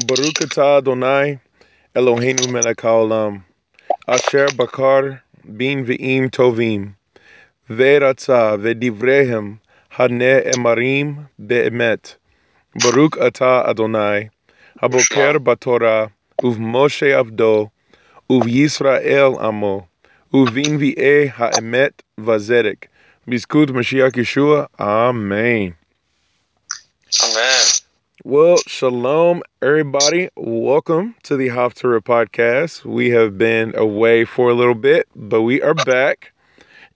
ברוך אתה אדוני אלוהינו מלך העולם, אשר בחר בנביאים טובים, ורצה ודבריהם הנאמרים באמת. ברוך אתה אדוני, הבוקר בתורה, ובמשה עבדו, ובישראל עמו, ובנביאי האמת והצדק. בזכות משיח ישוע, אמן. אמן. Well, shalom, everybody. Welcome to the Haftarah podcast. We have been away for a little bit, but we are back.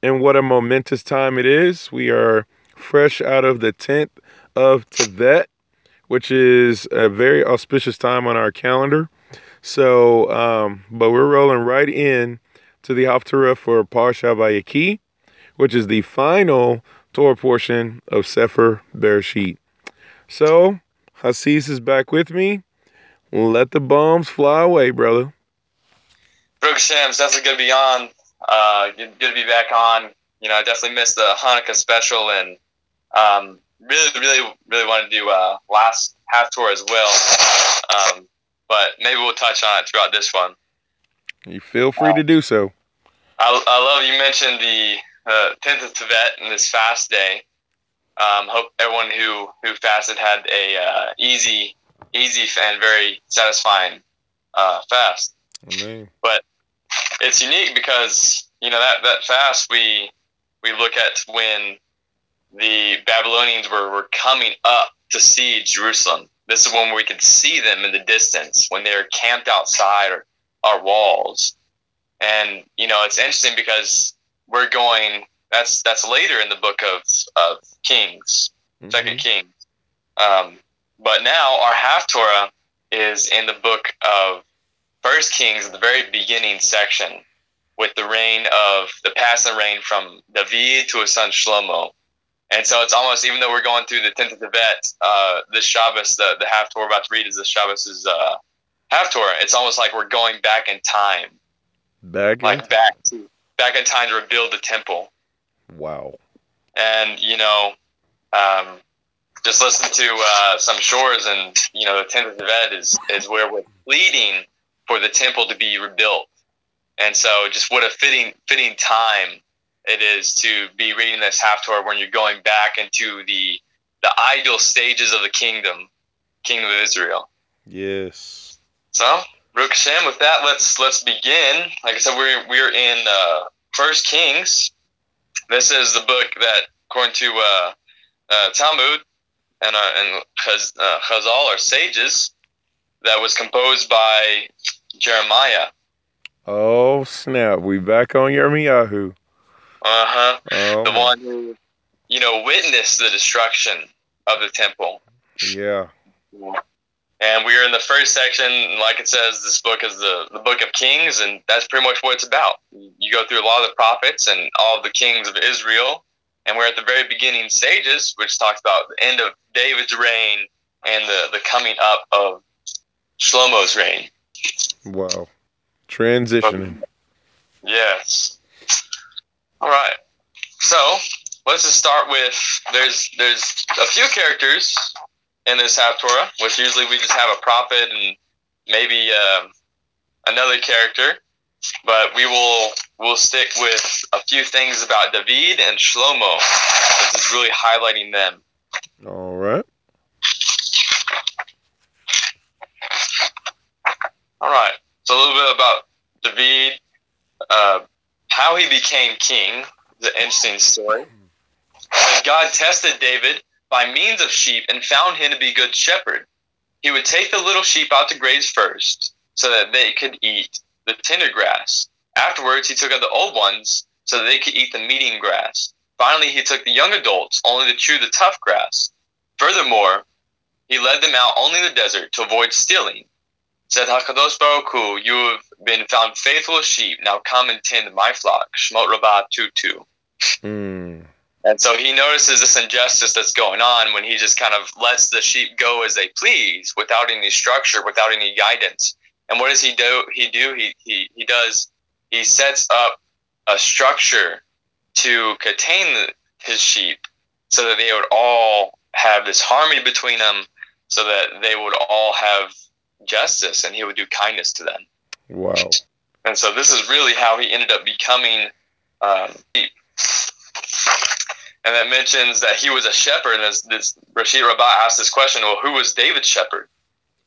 And what a momentous time it is. We are fresh out of the 10th of Tevet, which is a very auspicious time on our calendar. So, um, but we're rolling right in to the Haftarah for Parsha Vayechi, which is the final Torah portion of Sefer Bereshit. So, Hasis is back with me. Let the bombs fly away, brother. Baruch Hashem, definitely good to be on. Uh, good, good to be back on. You know, I definitely missed the Hanukkah special and um, really, really, really want to do uh, last half tour as well. Um, but maybe we'll touch on it throughout this one. You feel free to do so. I, I love you mentioned the uh, 10th of Tevet and this fast day. Um, hope everyone who, who fasted had a uh, easy, easy and very satisfying uh, fast. Amen. But it's unique because you know that that fast we we look at when the Babylonians were, were coming up to siege Jerusalem. This is when we could see them in the distance when they're camped outside our, our walls. And you know it's interesting because we're going. That's that's later in the book of of Kings, 2nd Mhm. Kings. Um, but now our half Torah is in the book of First Kings, the very beginning section, with the reign of the passing reign from David to his son Shlomo. And so it's almost, even though we're going through the tenth of Tevet, uh, the Shabbos, the, the half Torah we're about to read is the Shabbos' uh, half Torah. It's almost like we're going back in time, Back like in. back to back in time to rebuild the temple. Wow. And you know, um, just listen to uh, some shores, and you know, the tenth of Tevet is is where we're pleading for the temple to be rebuilt. And so, just what a fitting fitting time it is to be reading this half Torah when you're going back into the the ideal stages of the kingdom, kingdom of Israel. Yes. So, Baruch Hashem, with that, let's let's begin. Like I said, we're we're in uh, First Kings. This is the book that, according to uh, uh, Talmud and uh, and Chaz, uh, Chazal or sages, that was composed by Jeremiah. Oh snap! We back on Yirmiyahu. Uh huh. Oh, the one who, you know, witnessed the destruction of the temple. Yeah. And we are in the first section, like it says, this book is the, the book of Kings, and that's pretty much what it's about. You go through a lot of the prophets and all of the kings of Israel, and we're at the very beginning stages, which talks about the end of David's reign and the, the coming up of Shlomo's reign. Wow. Transitioning. Yes. All right. So let's just start with there's there's a few characters in this half Torah, which usually we just have a prophet and maybe um, another character, but we will we'll stick with a few things about David and Shlomo. This is really highlighting them. All right. All right. So a little bit about David, uh, how he became king. It's an interesting story. And God tested David by means of sheep and found him to be good shepherd. He would take the little sheep out to graze first, so that they could eat the tender grass. Afterwards, he took out the old ones, so that they could eat the medium grass. Finally, he took the young adults, only to chew the tough grass. Furthermore, he led them out only in the desert to avoid stealing. Said Hakadosh Baruch Hu, you have been found faithful sheep. Now come and tend my flock. Shmot Rabbah 2 Mm. And so he notices this injustice that's going on when he just kind of lets the sheep go as they please without any structure, without any guidance. And what does he do? He do he he, he does he sets up a structure to contain the, his sheep so that they would all have this harmony between them so that they would all have justice and he would do kindness to them. Wow. And so this is really how he ended up becoming. Um, and that mentions that he was a shepherd. And this, this Rashid Rabbah asked this question: Well, who was David's shepherd?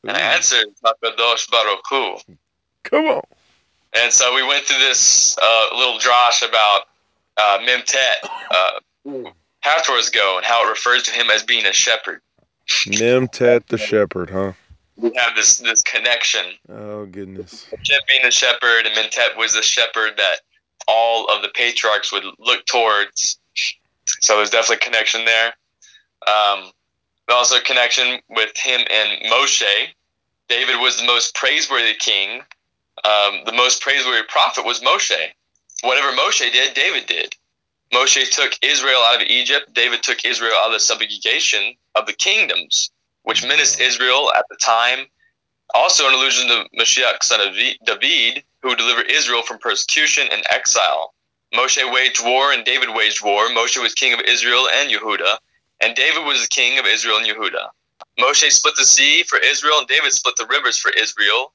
And I answered, Hakadosh Baruch Hu. Come on. And so we went through this uh, little drosh about uh, Memtet, uh, Hathor's go, and how it refers to him as being a shepherd. Memtet the shepherd, huh? We have this this connection. Oh goodness. Shem being the shepherd, and Mentet was the shepherd that all of the patriarchs would look towards. So there's definitely a connection there. Um, but also a connection with him and Moshe. David was the most praiseworthy king. Um, the most praiseworthy prophet was Moshe. Whatever Moshe did, David did. Moshe took Israel out of Egypt. David took Israel out of the subjugation of the kingdoms, which menaced Israel at the time. Also, an allusion to Mashiach, son of David, who delivered Israel from persecution and exile. Moshe waged war and David waged war. Moshe was king of Israel and Yehuda, and David was the king of Israel and Yehuda. Moshe split the sea for Israel, and David split the rivers for Israel,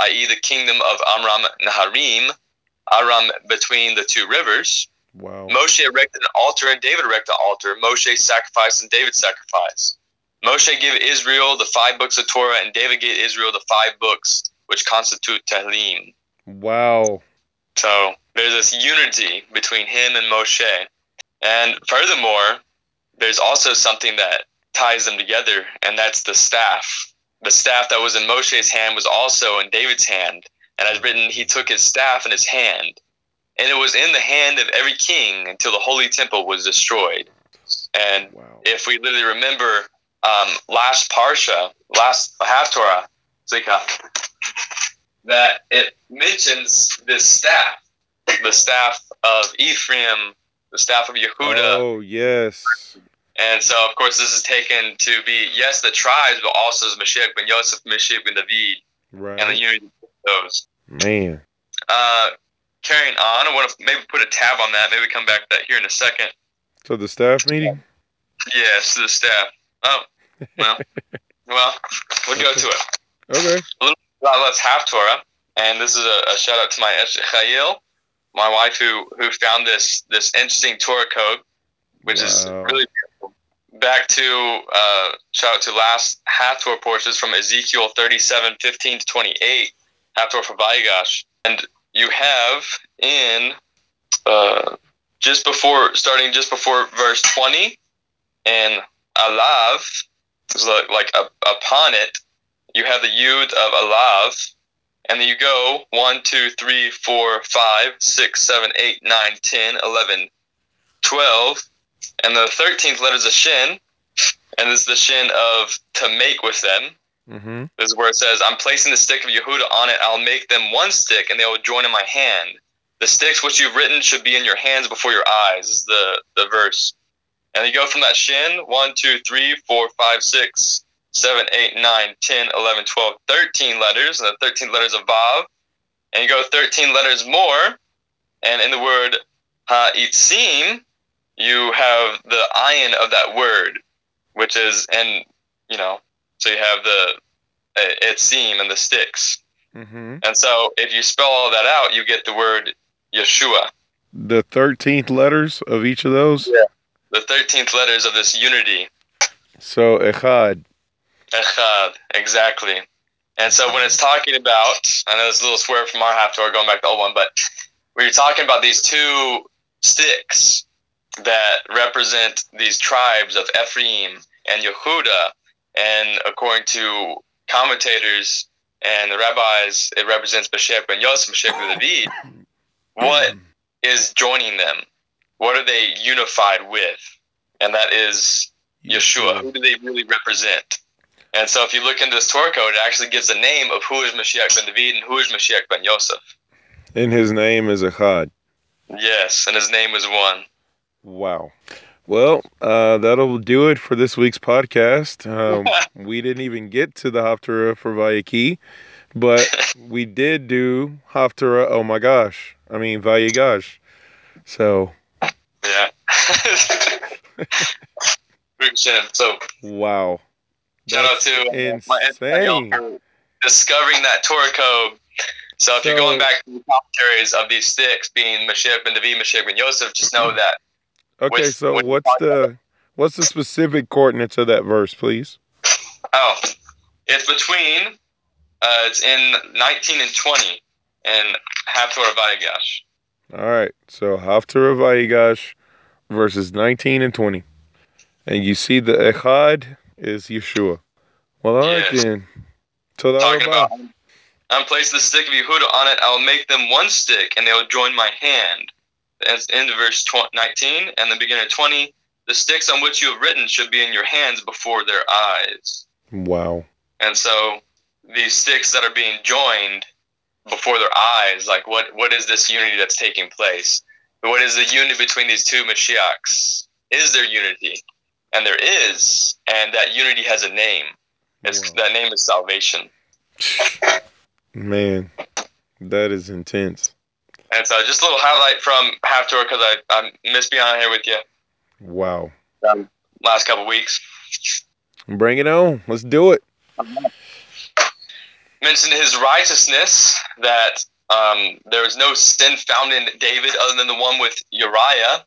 i.e., the kingdom of Amram Naharim, Aram between the two rivers. Wow. Moshe erected an altar and David erected an altar. Moshe sacrificed and David sacrificed. Moshe gave Israel the five books of Torah and David gave Israel the five books which constitute Tehillim. Wow. So there's this unity between him and Moshe. And furthermore, there's also something that ties them together, and that's the staff. The staff that was in Moshe's hand was also in David's hand. And as written, he took his staff in his hand. And it was in the hand of every king until the holy temple was destroyed. And Wow. if we literally remember um, last Parsha, last half Torah, Zika, that it mentions this staff, the staff of Ephraim, the staff of Yehuda. Oh yes. And so, of course, this is taken to be, yes, the tribes, but also as Mashiach ben Yosef, Mashiach ben David, and the Right. unity of those. Man. Uh, carrying on, I want to maybe put a tab on that, maybe come back to that here in a second. So the staff meeting? Yes, the staff. Oh, well, well, we'll go to it. Okay. Well, let's have Torah, and this is a, a shout out to my Eshet Chayil, my wife who who found this this interesting Torah code, which is really beautiful. Back to uh, shout out to last Hathor portions from Ezekiel 37, 15 to 28, Hathor for Vayigash. And you have in uh, just before, starting just before verse 20, and Alav, is like, like up, upon it, you have the Yud of Alav, and then you go 1, 2, 3, 4, 5, 6, 7, 8, 9, 10, 11, 12, and the 13th letter is a shin, and this is the shin of to make with them. Mm-hmm. This is where it says, I'm placing the stick of Yehuda on it. I'll make them one stick, and they will join in my hand. The sticks which you've written should be in your hands before your eyes, this is the, the verse. And you go from that shin 1, 2, 3, 4, 5, 6, 7, 8, 9, 10, 11, 12, 13 letters, and the 13 letters of Vav. And you go 13 letters more, and in the word Ha'itzim, you have the ayin of that word, which is, and, you know, so you have the uh, Itzim and the sticks. Mm-hmm. And so if you spell all that out, you get the word Yeshua. The thirteenth letters of each of those. Yeah. The 13th letters of this unity. So echad. Echad, exactly. And so when it's talking about, I know it's a little swear from our half door going back to the old one, but when you're talking about these two sticks that represent these tribes of Ephraim and Yehuda, and according to commentators and the rabbis, it represents Mashiach ben Yosef, Mashiach ben David. What is joining them? What are they unified with? And that is Yeshua. Who do they really represent? And so if you look into this Torah code, it actually gives the name of who is Mashiach ben David and who is Mashiach ben Yosef. And his name is echad. Yes, and his name is one. Wow. Well, uh, that'll do it for this week's podcast. Um, we didn't even get to the Haftarah for Vayechi, but we did do Haftarah. Oh my gosh. I mean, Vayigash. So, Yeah. So wow. Shout out to uh, my insane. for discovering that Torah code. So if you're going back to the commentaries of these six being Mashiach and David, Mashiach and Yosef, just know that Okay, Which- so which what's the what's the specific coordinates of that verse, please? oh, it's between uh, it's in 19 and 20 and Haftorah Vayigash. All right, so Haftarah Vayigash verses 19 and 20. And you see the Echad is Yeshua. Well, all right Yes. then. Talking about I'm placing the stick of Yehuda on it. I will make them one stick, and they will join my hand. That's in verse tw- 19 and the beginning of 20. The sticks on which you have written should be in your hands before their eyes. Wow. And so these sticks that are being joined before their eyes, like what what is this unity that's taking place? What is the unity between these two Mashiachs? Is there unity? And there is, and that unity has a name. It's. That name is salvation. Man, that is intense. And so just a little highlight from Half Tour because I, I missed being on here with you Wow. last couple weeks. Bring it on. Let's do it. Mentioned his righteousness that um, there was no sin found in David other than the one with Uriah,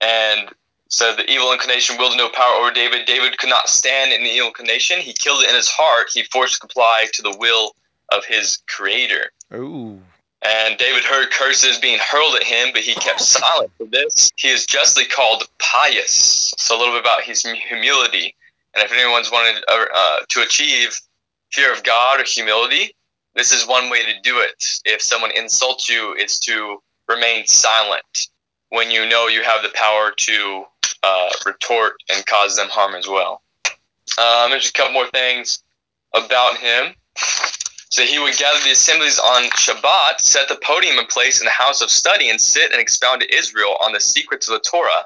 and so the evil inclination wielded no power over David. David could not stand in the evil inclination. He killed it in his heart. He forced to comply to the will of his Creator. Ooh. And David heard curses being hurled at him, but he kept silent. For this, he is justly called pious. So a little bit about his humility. And if anyone's wanted uh, uh, to achieve fear of God or humility, this is one way to do it. If someone insults you, it's to remain silent when you know you have the power to uh, retort and cause them harm as well. Um, there's a couple more things about him. So he would gather the assemblies on Shabbat, set the podium in place in the house of study, and sit and expound to Israel on the secrets of the Torah.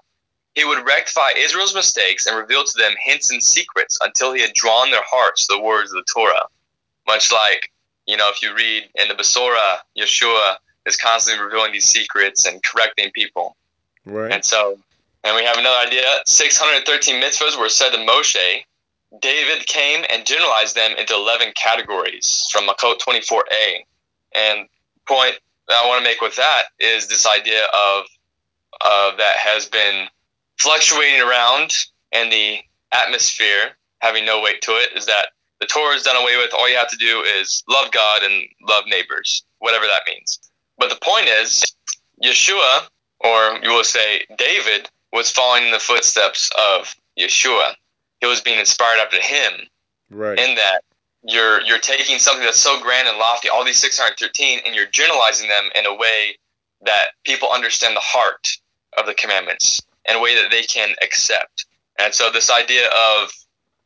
He would rectify Israel's mistakes and reveal to them hints and secrets until he had drawn their hearts to the words of the Torah. Much like, you know, if you read in the Besorah, Yeshua is constantly revealing these secrets and correcting people. Right. And so, and we have another idea 613 mitzvahs were said to Moshe. David came and generalized them into 11 categories from Makot 24a. And point that I want to make with that is this idea of uh, that has been fluctuating around in the atmosphere, having no weight to it, is that the Torah is done away with. All you have to do is love God and love neighbors, whatever that means. But the point is, Yeshua, or you will say David, was following in the footsteps of Yeshua. He was being inspired after him Right. in that you're you're taking something that's so grand and lofty, all these 613, and you're generalizing them in a way that people understand the heart of the commandments in a way that they can accept. And so this idea of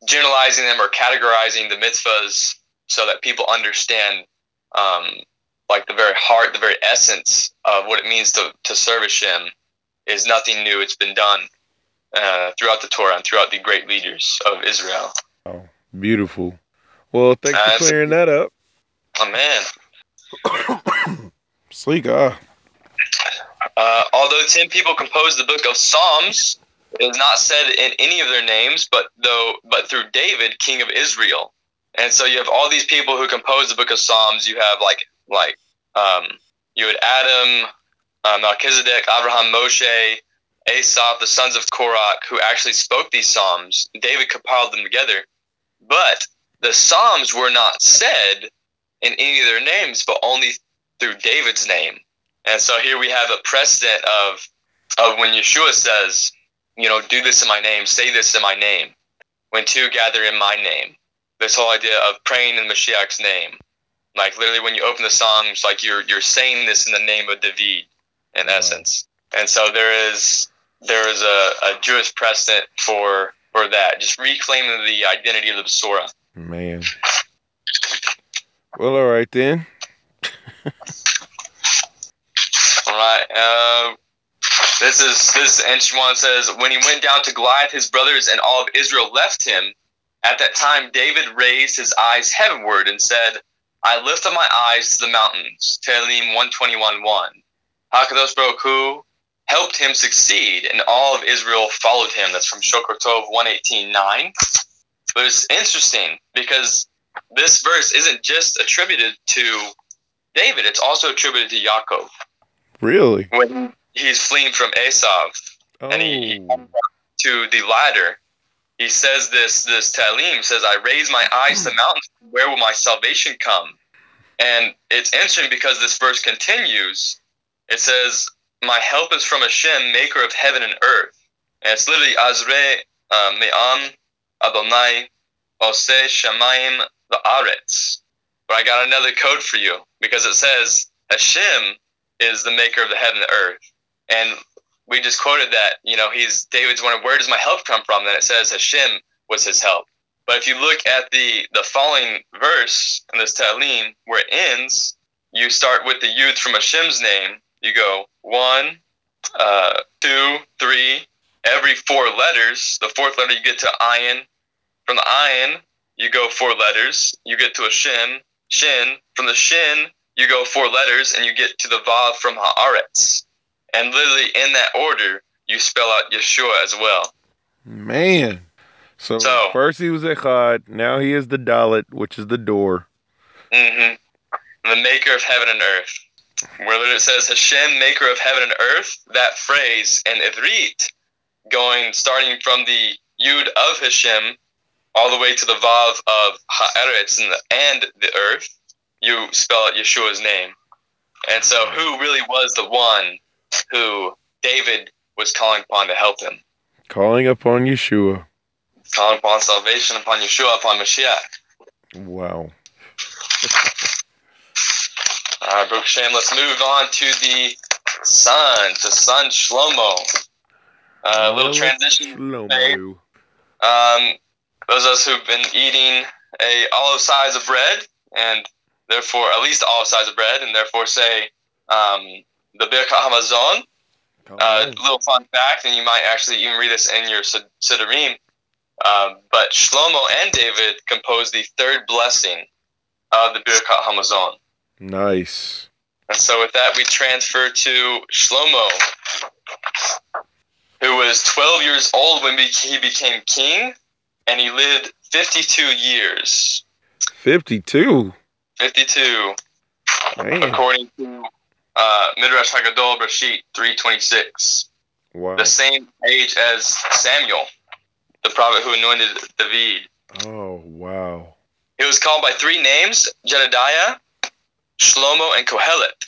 generalizing them or categorizing the mitzvahs so that people understand um, like the very heart, the very essence of what it means to, to serve Hashem is nothing new. It's been done uh, throughout the Torah and throughout the great leaders of Israel. Oh, Beautiful. Well, thanks Uh, for clearing that up. Oh man. Sleek. Ah. Uh, although ten people composed the book of Psalms, it is not said in any of their names, but though but through David, king of Israel. And so you have all these people who composed the book of Psalms. You have like like um, you had Adam, uh, Melchizedek, Abraham, Moshe, Asaph, the sons of Korach, who actually spoke these Psalms. David compiled them together, but the Psalms were not said in any of their names, but only through David's name. And so here we have a precedent of of when Yeshua says, you know, do this in my name, say this in my name. When two gather in my name. This whole idea of praying in Mashiach's name. Like literally when you open the Psalms, like you're you're saying this in the name of David, in essence. And so there is there is a, a Jewish precedent for for that. Just reclaiming the identity of the Besorah. Man. Well, all right then. All right. Uh, this is this one. Says when he went down to Goliath, his brothers and all of Israel left him. At that time, David raised his eyes heavenward and said, "I lift up my eyes to the mountains." Tehillim one twenty one one. Hakadosh Baruch Hu helped him succeed, and all of Israel followed him. That's from Shocher Tov one eighteen nine. But it's interesting because this verse isn't just attributed to David; it's also attributed to Yaakov Really? when he's fleeing from Esav Oh. And he- oh. to the ladder. He says this this Tehillim says, I raise my eyes to the mountains, where will my salvation come? And it's interesting because this verse continues. It says, My help is from Hashem, maker of heaven and earth. And it's literally Azre uh, Me'am Adonai Ose the Aretz. But I got another code for you because it says Hashem is the maker of the heaven and earth. And we just quoted that, you know, he's David's wondering where does my help come from? Then it says Hashem was his help. But if you look at the the following verse in this Tehillim where it ends, you start with the youth from Hashem's name. You go one, uh, two, three. Every four letters, the fourth letter you get to ayin. From the ayin, you go four letters. You get to a shin. Shin. From the shin, you go four letters, and you get to the vav from haaretz. And literally in that order, you spell out Yeshua as well. Man. So, So- first he was Echad, now he is the Dalet, which is the door. hmm The maker of heaven and earth. Where it says Hashem, maker of heaven and earth, that phrase in Ivrit, going starting from the Yud of Hashem all the way to the Vav of Haaretz and the, and the earth, you spell out Yeshua's name. And so, who really was the one who David was calling upon to help him? Calling upon Yeshua. Calling upon salvation upon Yeshua, upon Mashiach. Wow. All right, Baruch Shem, let's move on to the son, to son Shlomo. Uh, a little transition. Shlomo. Um, those of us who've been eating a olive size of bread, and therefore at least olive size of bread, and therefore say um, the Birkat Hamazon. Uh, little fun fact, and you might actually even read this in your Siddurim. Um, but Shlomo and David composed the third blessing of the Birkat Hamazon. Nice. And so with that, we transfer to Shlomo, who was 12 years old when he became king, and he lived 52 years. 52. 52, Man. according to uh, Midrash Haggadah Breshit 326. Wow. The same age as Samuel, the prophet who anointed David. Oh, wow. He was called by three names Jedediah, Shlomo, and Kohelet.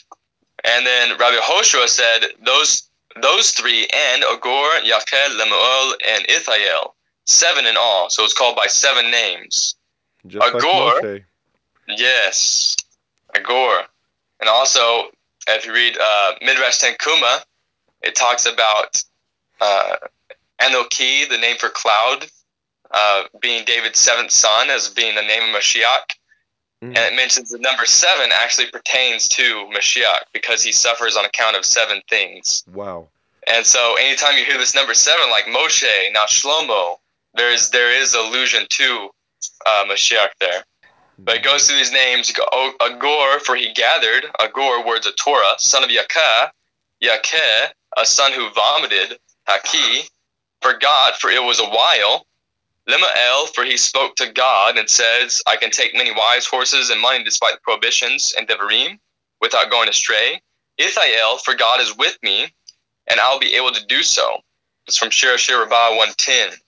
And then Rabbi Hoshua said those those three and Agor, Yakel, Lemuel, and Ithael. Seven in all. So it's called by seven names. Just Agor. Moshe. Yes. Agor. And also, if you read uh, Midrash Tanchuma, it talks about uh, Enoki, the name for cloud, uh, being David's seventh son, as being the name of Mashiach. Mm. And it mentions the number seven actually pertains to Mashiach because he suffers on account of seven things. Wow. And so anytime you hear this number seven, like Moshe, now Shlomo, there is there is allusion to uh, Mashiach there. But it goes through these names. You go O- Agor, for he gathered. Agor, words of Torah, son of Yakah. Yakeh, a son who vomited. Haki, forgot, for it was a while. Limael, for he spoke to God and says, I can take many wives, horses, and money despite the prohibitions and Devarim, without going astray. Ithael, for God is with me, and I'll be able to do so. It's from Shir Shir Rabbah 110.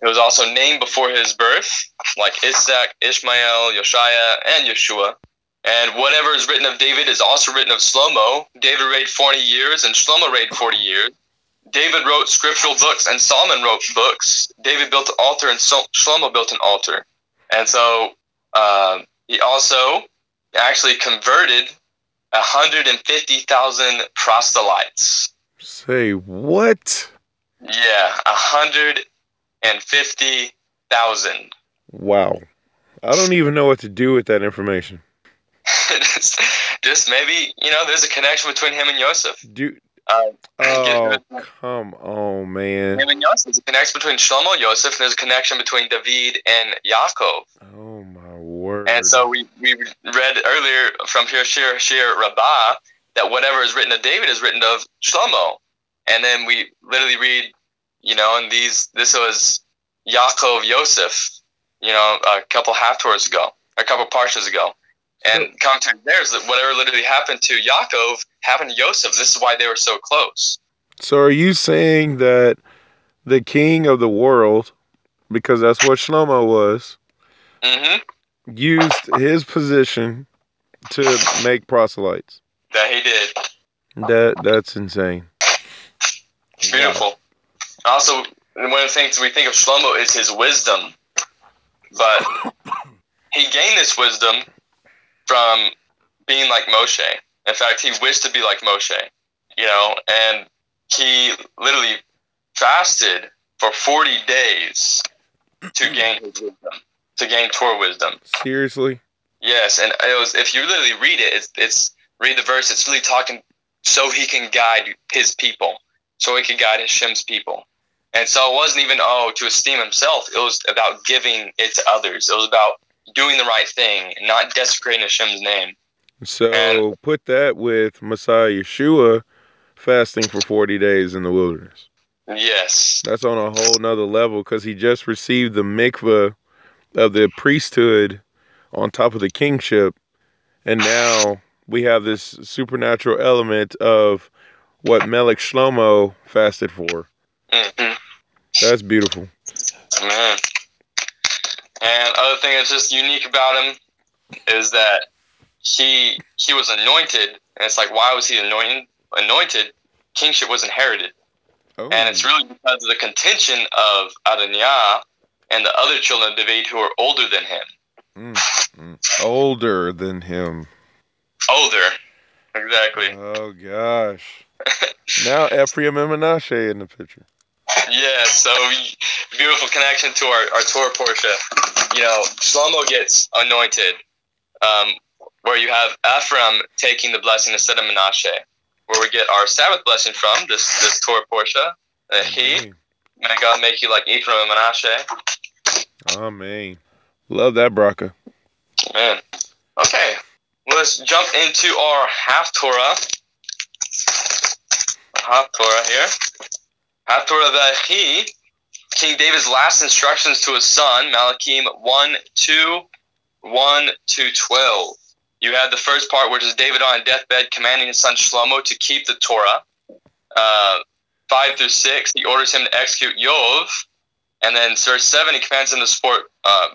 He was also named before his birth, like Isaac, Ishmael, Yoshiah, and Yeshua. And whatever is written of David is also written of Shlomo. David reigned 40 years, and Shlomo reigned 40 years. David wrote scriptural books, and Solomon wrote books. David built an altar, and Shlomo built an altar. And so um, he also actually converted 150,000 proselytes. Say what? Yeah, 150,000. Wow. I don't even know what to do with that information. just, just maybe you know, there's a connection between him and Joseph. Dude. Uh, Oh, come on, man. him and Joseph. There's a connection between Shlomo and Joseph. And there's a connection between David and Yaakov. Oh, my word. And so we, we read earlier from here Shir Shir Rabbah that whatever is written of David is written of Shlomo. And then we literally read, you know, and these this was Yaakov Yosef, you know, a couple half tours ago. a couple parshas ago. And commentary there is that whatever literally happened to Yaakov happened to Yosef. This is why they were so close. So are you saying that the king of the world, because that's what Shlomo was, hmm used his position to make proselytes? That he did. That that's insane. It's beautiful. Also, one of the things we think of Shlomo is his wisdom, but he gained this wisdom from being like Moshe. In fact, he wished to be like Moshe, you know, and he literally fasted for 40 days to gain his wisdom, to gain Torah wisdom. Seriously? Yes, and it was if you literally read it, it's, it's read the verse. It's really talking so he can guide his people, so he can guide Hashem's people. And so it wasn't even oh to esteem himself. It was about giving it to others. It was about doing the right thing, not desecrating Hashem's name. So And- put that with Messiah Yeshua fasting for 40 days in the wilderness. Yes, That's on a whole nother level because he just received the mikvah of the priesthood on top of the kingship. And now we have this supernatural element of what Melech Shlomo fasted for. hmm That's beautiful. man. And other thing that's just unique about him is that he he was anointed, and it's like why was he anointed? Anointed, kingship was inherited. Oh, And it's really because of the contention of Adoniah and the other children of David who are older than him. mm, mm. older than him. Older. Exactly. Oh gosh. Now Ephraim and Menashe in the picture. Yeah, so beautiful connection to our, our Torah portion. You know, Shlomo gets anointed, um, where you have Ephraim taking the blessing instead of Menashe, where we get our Sabbath blessing from, this this Torah portion. Uh, he, Amen. may God make you like Ephraim and Menashe. Amen. Love that Bracha. Man. Okay, let's jump into our half Torah. Half Torah here. Torah that he, King David's last instructions to his son, Malachim 1 2, 1 to 12. You have the first part, which is David on deathbed commanding his son Shlomo to keep the Torah. Uh, 5 through 6, he orders him to execute Yoav. And then verse 7, he commands him to support uh,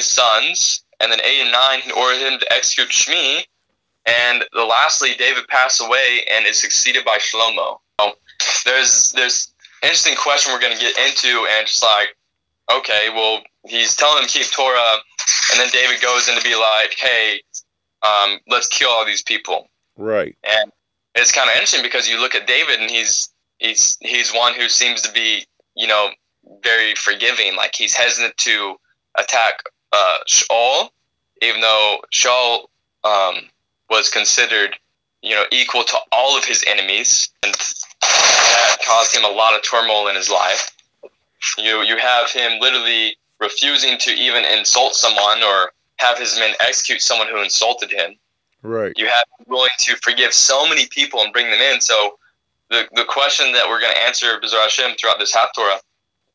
sons. And then 8 and 9, he orders him to execute Shimi. And the, lastly, David passed away and is succeeded by Shlomo. So there's there's interesting question we're going to get into, and just like, okay, well, he's telling him to keep Torah, and then David goes in to be like, hey, um, let's kill all these people. Right. And it's kind of interesting because you look at David, and he's he's he's one who seems to be, you know, very forgiving. Like he's hesitant to attack uh, Shaul, even though Shaul um, was considered, you know, equal to all of his enemies, and that caused him a lot of turmoil in his life. You you have him literally refusing to even insult someone or have his men execute someone who insulted him. Right. You have him willing to forgive so many people and bring them in. So the the question that we're going to answer B'ezras Hashem throughout this Haftorah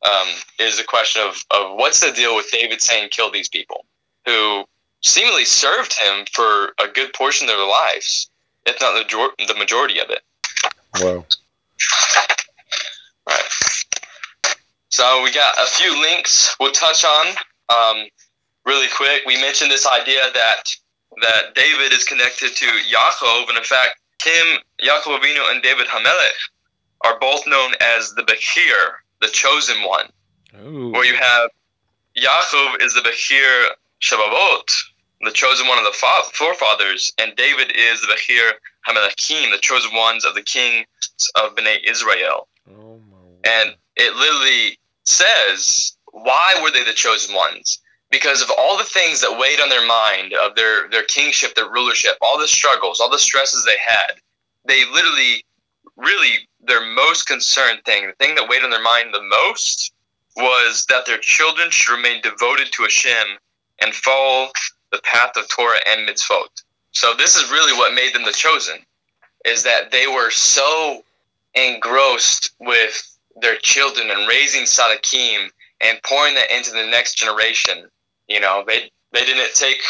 um, is the question of, of what's the deal with David saying kill these people who seemingly served him for a good portion of their lives, if not the, the majority of it. Wow. Right. So we got a few links we'll touch on um, really quick. We mentioned this idea that that David is connected to Yaakov, and in fact, him, Yaakov Avinu, and David Hamelech are both known as the Bechir, the chosen one. Ooh. Where you have Yaakov is the Bechir Shabbat, the chosen one of the fa- forefathers, and David is the Bechir Hamelechim, the chosen ones of the kings of Bnei Israel. Oh my. And it literally says, why were they the chosen ones? Because of all the things that weighed on their mind, of their, their kingship, their rulership, all the struggles, all the stresses they had, they literally, really, their most concerned thing, the thing that weighed on their mind the most, was that their children should remain devoted to Hashem and follow the path of Torah and mitzvot. So this is really what made them the chosen, is that they were so engrossed with their children and raising Sadakim and pouring that into the next generation. You know, they they didn't take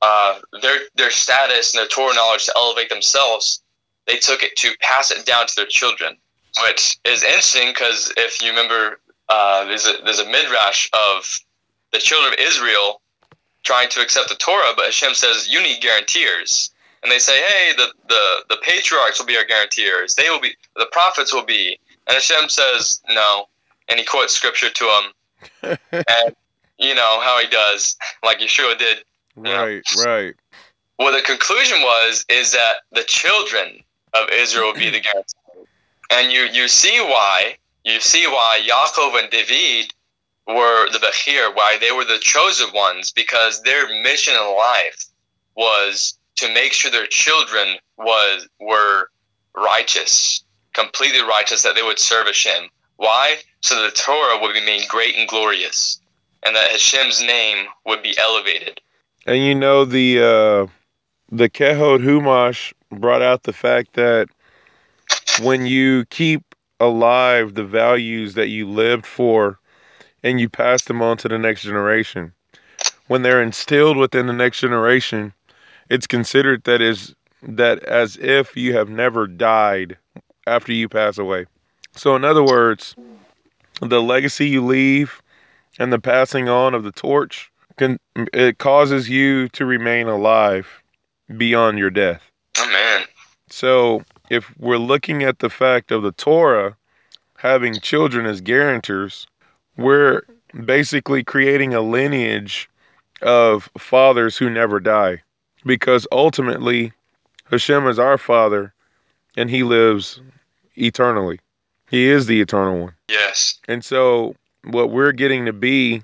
uh, their their status and their Torah knowledge to elevate themselves. They took it to pass it down to their children, which is interesting because if you remember, uh, there's a there's a midrash of the children of Israel trying to accept the Torah, but Hashem says you need guarantors, and they say, hey, the the the patriarchs will be our guarantors. They will be the prophets will be, and Hashem says no, and he quotes scripture to them, and you know how he does, like Yeshua did right, right. Well, the conclusion was is that the children of Israel will be the guarantee, and you you see why you see why Yaakov and David were the Bechir, why they were the chosen ones, because their mission in life was to make sure their children was were righteous, completely righteous, that they would serve Hashem. Why? So the Torah would be made great and glorious, and that Hashem's name would be elevated. And you know the uh, the Kehod Humash brought out the fact that when you keep alive the values that you lived for and you pass them on to the next generation, when they're instilled within the next generation, it's considered that is that as if you have never died after you pass away. So in other words, the legacy you leave and the passing on of the torch can it causes you to remain alive beyond your death. Amen. So if we're looking at the fact of the Torah having children as guarantors, we're basically creating a lineage of fathers who never die. Because ultimately, Hashem is our father and he lives eternally. He is the eternal one. Yes. And so, what we're getting to be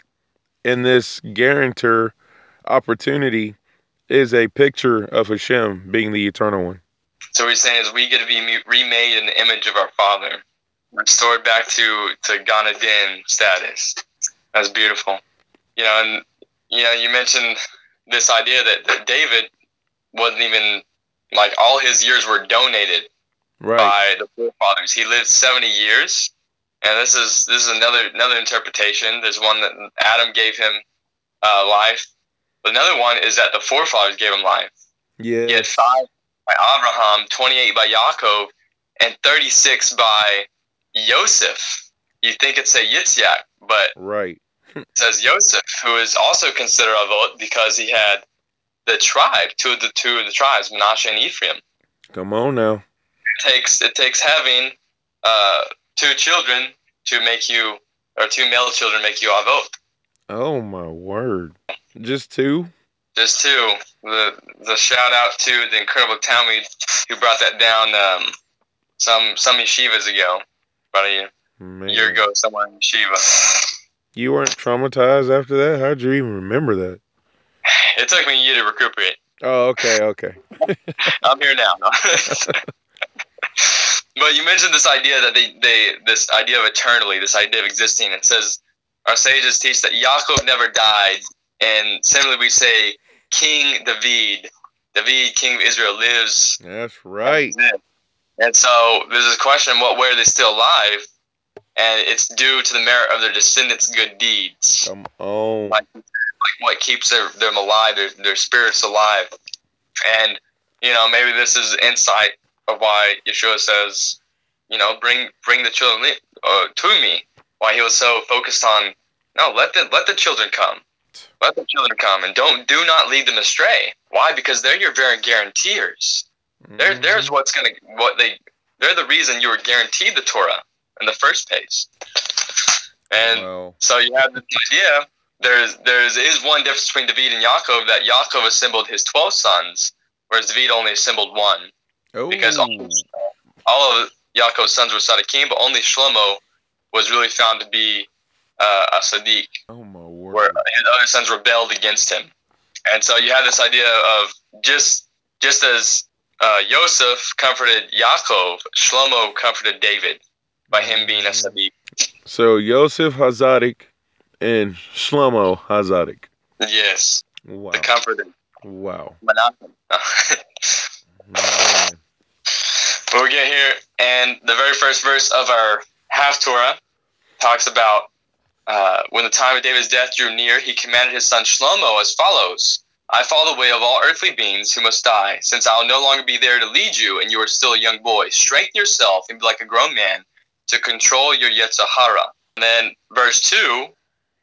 in this guarantor opportunity is a picture of Hashem being the eternal one. So we're saying is we get to be remade in the image of our Father, restored back to to Eden status. That's beautiful. You know, and you know, you mentioned this idea that, that David wasn't even like all his years were donated Right. by the forefathers. He lived seventy years, and this is this is another another interpretation. There's one that Adam gave him uh, life, another one is that the forefathers gave him life. He had five by Abraham, 28 by Yaakov, and 36 by Yosef. You think it's a Yitzhak, but Right. it says Yosef, who is also considered a vote because he had the tribe, two of the two of the tribes, Menashe and Ephraim. Come on now. It takes it takes having uh, two children to make you, or two male children make you a vote. Oh my word. Just two? Just two. The the shout out to the incredible Talmud who brought that down um, some some yeshivas ago, about a year, Man. year ago, somewhere in yeshiva. You weren't traumatized after that? How'd you even remember that? It took me a year to recuperate. Oh, okay, okay. I'm here now. but you mentioned this idea that they, they this idea of eternally, this idea of existing. It says our sages teach that Yaakov never died, and similarly we say King David, David, King of Israel, lives That's right. And so there's a question: What way are they still alive? And it's due to the merit of their descendants' good deeds. Come on. Like, like what keeps their, them alive, their, their spirits alive. And you know, maybe this is insight of why Yeshua says, you know, bring bring the children uh, to me. Why he was so focused on no, let the let the children come, let the children come, and don't do not lead them astray. Why? Because they're your very guarantors. There, there's Mhm. what's gonna what they they're the reason you were guaranteed the Torah in the first place. And Wow. so you have this idea. There's there's is one difference between David and Yaakov that Yaakov assembled his twelve sons, whereas David only assembled one. Oh. Because all, all of Yaakov's sons were Sadiqim, but only Shlomo was really found to be uh, a Sadiq Oh my where his other sons rebelled against him. And so you have this idea of just just as uh, Yosef comforted Yaakov, Shlomo comforted David by him being a Sadiq. So Yosef Hazadik and Shlomo Hazadik. Yes, Wow. the comforter. Wow. Menachem. Man. but we get here, and the very first verse of our half Torah talks about uh, when the time of David's death drew near, he commanded his son Shlomo as follows I follow the way of all earthly beings who must die, since I will no longer be there to lead you, and you are still a young boy. Strengthen yourself and be like a grown man to control your Yetzer Hara. And then verse 2,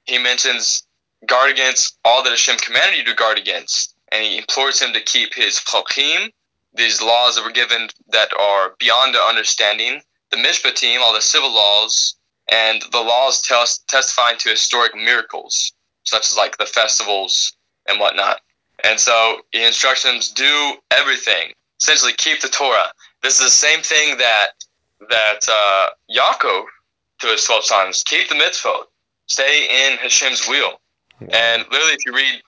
he mentions guard against all that Hashem commanded you to guard against. And he implores him to keep his chokim, these laws that were given that are beyond our understanding, the mishpatim, all the civil laws, and the laws tes- testifying to historic miracles, such as like the festivals and whatnot. And so he instructs them to do everything, essentially keep the Torah. This is the same thing that that uh, Yaakov to his twelve sons: keep the mitzvot, stay in Hashem's wheel. And literally, if you read,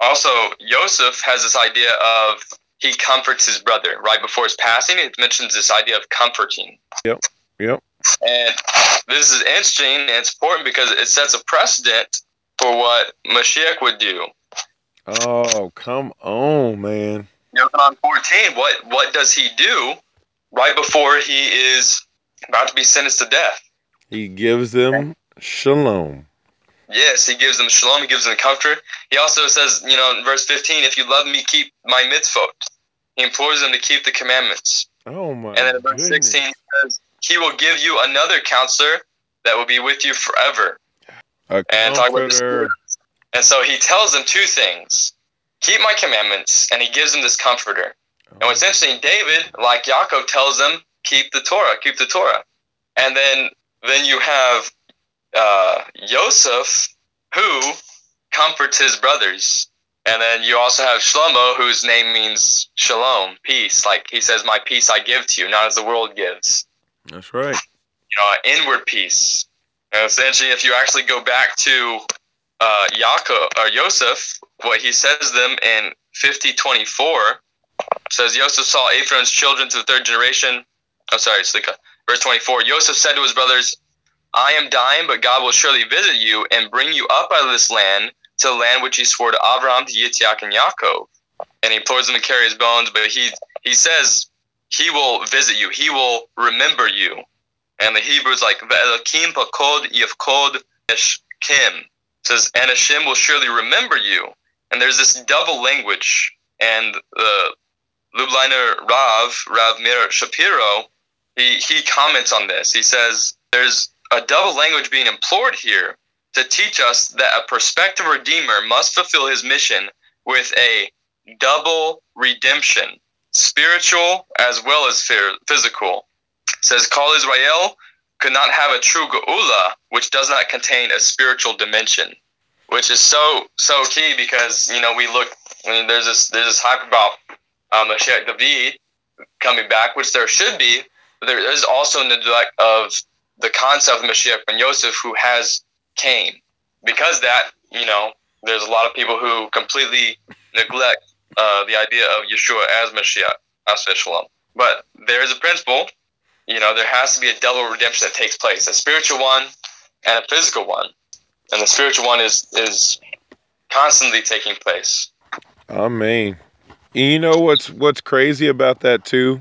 also Yosef has this idea of he comforts his brother right before his passing. It mentions this idea of comforting. Yep. Yep. And this is interesting and it's important because it sets a precedent for what Mashiach would do. Oh, come on, man. Yochanan 14, what, what does he do right before he is about to be sentenced to death? He gives them shalom. Yes, he gives them shalom, he gives them comfort. He also says, you know, in verse 15, if you love me, keep my mitzvot. He implores them to keep the commandments. Oh my And then in verse goodness. 16, he says, he will give you another counselor that will be with you forever. A And talk about the comforter. And so he tells them two things keep my commandments, and he gives them this comforter. And what's interesting, David, like Yaakov, tells them, keep the Torah, keep the Torah. And then then you have uh, Yosef, who comforts his brothers. And then you also have Shlomo, whose name means shalom, peace. Like he says, My peace I give to you, not as the world gives. That's right. You know, inward peace. And essentially, if you actually go back to uh, Yaakov or Yosef, what he says them in 5024 says Yosef saw Ephraim's children to the third generation. I'm sorry, Slika. Verse 24 Yosef said to his brothers, I am dying, but God will surely visit you and bring you up out of this land to the land which he swore to Abraham, to Yitzhak, and Yaakov. And he implores them to carry his bones, but he, he says he will visit you, he will remember you. And the Hebrew is like, Ve'elakim pakod yevkod eshkim says, and Hashem will surely remember you. And there's this double language. And the Lubliner Rav, Rav Meir Shapiro, he, he comments on this. He says, there's a double language being implored here to teach us that a prospective Redeemer must fulfill his mission with a double redemption, spiritual as well as physical. It says, Klal Yisrael could not have a true geula which does not contain a spiritual dimension, which is so so key because you know we look. I mean, there's this there's this hype about um, Mashiach David coming back, which there should be. There is also neglect of the concept of Mashiach ben Yosef, who has came, because that you know there's a lot of people who completely neglect uh, the idea of Yeshua as Mashiach, as Shalom. But there is a principle you know, there has to be a double redemption that takes place, a spiritual one and a physical one. And the spiritual one is is constantly taking place. Amen. And you know what's what's crazy about that too?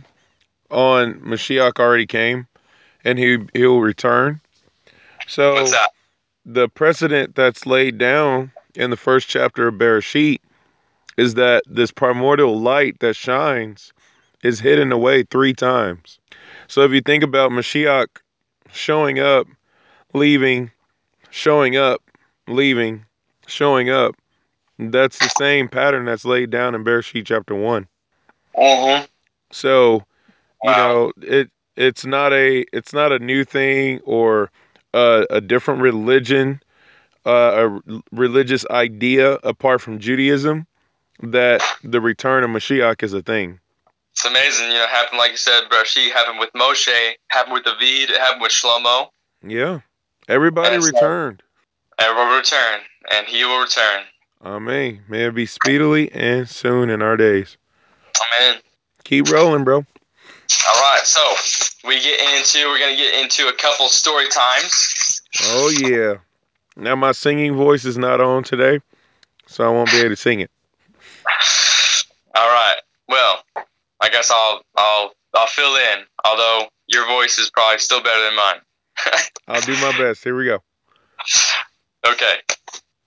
On Mashiach already came, and he he'll return. So the precedent that's laid down in the first chapter of Bereshit is that this primordial light that shines is hidden away three times. So if you think about Mashiach showing up, leaving, showing up, leaving, showing up, that's the same pattern that's laid down in Bereshit chapter one. Mm-hmm. So, you Wow. know, it it's not a it's not a new thing or a, a different religion, uh, a religious idea apart from Judaism that the return of Mashiach is a thing. It's amazing. You know, happened like you said, Bereshit happened with Moshe, happened with David, it happened with Shlomo. Yeah, everybody And so- returned. And will return, and he will return. Amen. May it be speedily and soon in our days. Amen. Keep rolling, bro. All right, so we get into we're gonna get into a couple story times. Oh yeah. Now my singing voice is not on today, so I won't be able to sing it. All right. Well, I guess I'll I'll I'll fill in. Although your voice is probably still better than mine. I'll do my best. Here we go. Okay.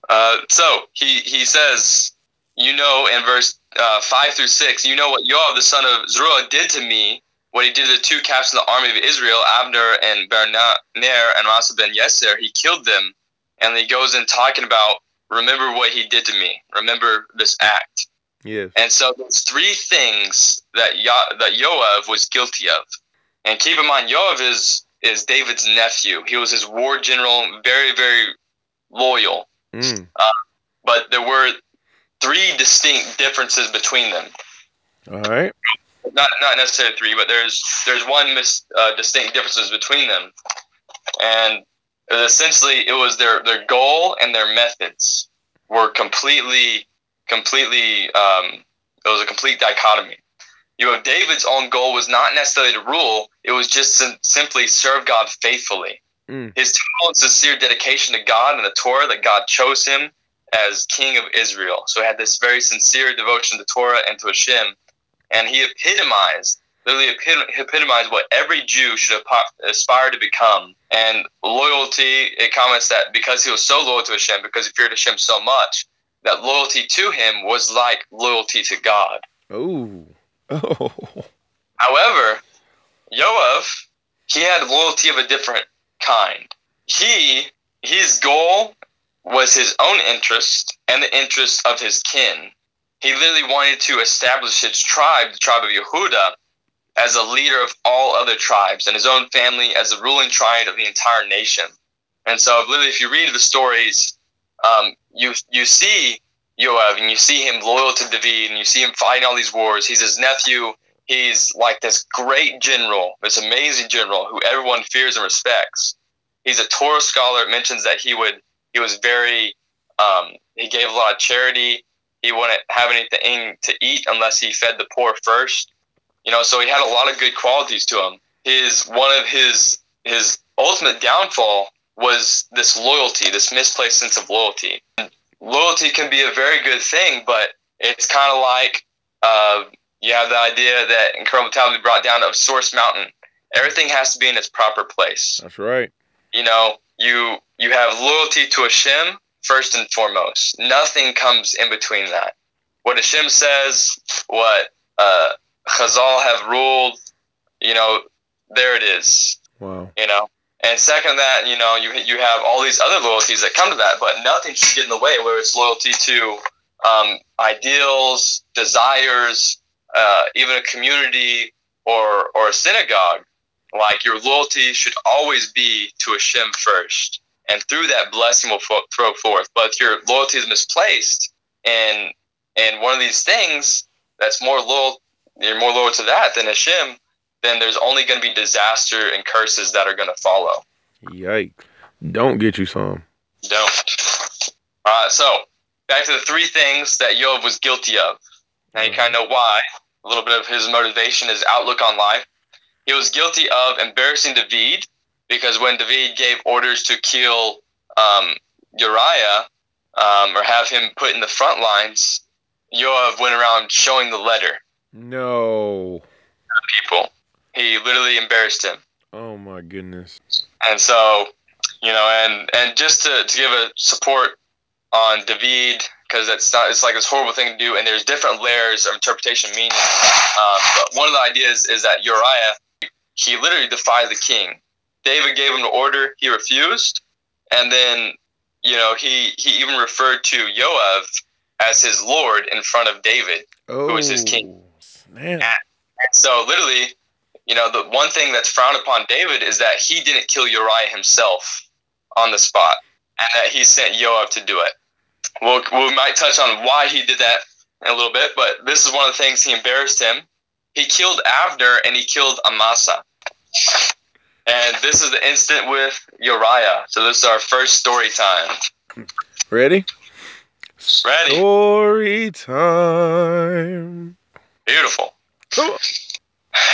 Uh, so he he says, you know, in verse uh, five through six, you know what Yoav the son of Zeruiah did to me, what he did to the two captains of the army of Israel, Abner and Ner and Amasa ben Yeser. He killed them, and he goes in talking about remember what he did to me. Remember this act. Yes. And so there's three things that Yo- that Yoav was guilty of. And keep in mind, Yoav is is David's nephew. He was his war general, very very loyal. Mm. But there were three distinct differences between them. All right. Not not necessarily three, but there's there's one mis, uh, distinct differences between them, and essentially it was their their goal and their methods were completely completely um, it was a complete dichotomy. You have David's own goal was not necessarily to rule; it was just sim- simply serve God faithfully. Mm. His total and sincere dedication to God and the Torah that God chose him as king of Israel. So he had this very sincere devotion to Torah and to Hashem, and he epitomized, literally epitomized what every Jew should aspire to become. And loyalty, it comments that because he was so loyal to Hashem, because he feared Hashem so much, that loyalty to him was like loyalty to God. Oh. Oh. However, Yoav, he had loyalty of a different kind. He, his goal was his own interest and the interest of his kin. He literally wanted to establish his tribe, the tribe of Yehuda, as a leader of all other tribes and his own family as the ruling tribe of the entire nation. And so, literally, if you read the stories, um, you you see Yoav and you see him loyal to David and you see him fighting all these wars. He's his nephew. He's like this great general, this amazing general who everyone fears and respects. He's a Torah scholar. It mentions that he would he was very um, he gave a lot of charity. He wouldn't have anything to eat unless he fed the poor first. You know, so he had a lot of good qualities to him. His one of his his ultimate downfall was this loyalty, this misplaced sense of loyalty. Loyalty can be a very good thing, but it's kind of like uh, you have the idea that incredible talent brought down of Source Mountain. Everything has to be in its proper place. That's right. You know, you you have loyalty to Hashem first and foremost. Nothing comes in between that. What Hashem says, what uh, Chazal have ruled, you know, there it is. Wow. You know, and second that, you know, you you have all these other loyalties that come to that, but nothing should get in the way. Where it's loyalty to um, ideals, desires, uh, even a community or or a synagogue. Like your loyalty should always be to Hashem first, and through that blessing will fo- throw forth. But if your loyalty is misplaced, and and one of these things that's more loyal, you're more loyal to that than Hashem, then there's only going to be disaster and curses that are going to follow. Yike. Don't get you some. Don't. All right, so back to the three things that Joab was guilty of. Now you kind of know why. A little bit of his motivation, his outlook on life. He was guilty of embarrassing David because when David gave orders to kill um, Uriah um, or have him put in the front lines, Yoav went around showing the letter No. people. He literally embarrassed him. Oh my goodness. And so, you know, and and just to, to give a support on David, because it's not it's like this horrible thing to do, and there's different layers of interpretation meaning. Um, but one of the ideas is that Uriah he literally defied the king. David gave him the order, he refused, and then you know he he even referred to Joab as his lord in front of David. Oh. was his king. Snap. So literally, you know, the one thing that's frowned upon David is that he didn't kill Uriah himself on the spot, and that he sent Joab to do it. We'll, we might touch on why he did that in a little bit, but this is one of the things he embarrassed him. He killed Abner and he killed Amasa. And this is the instant with Uriah. So this is our first story time. Ready? Ready. Story time. Beautiful. Come on.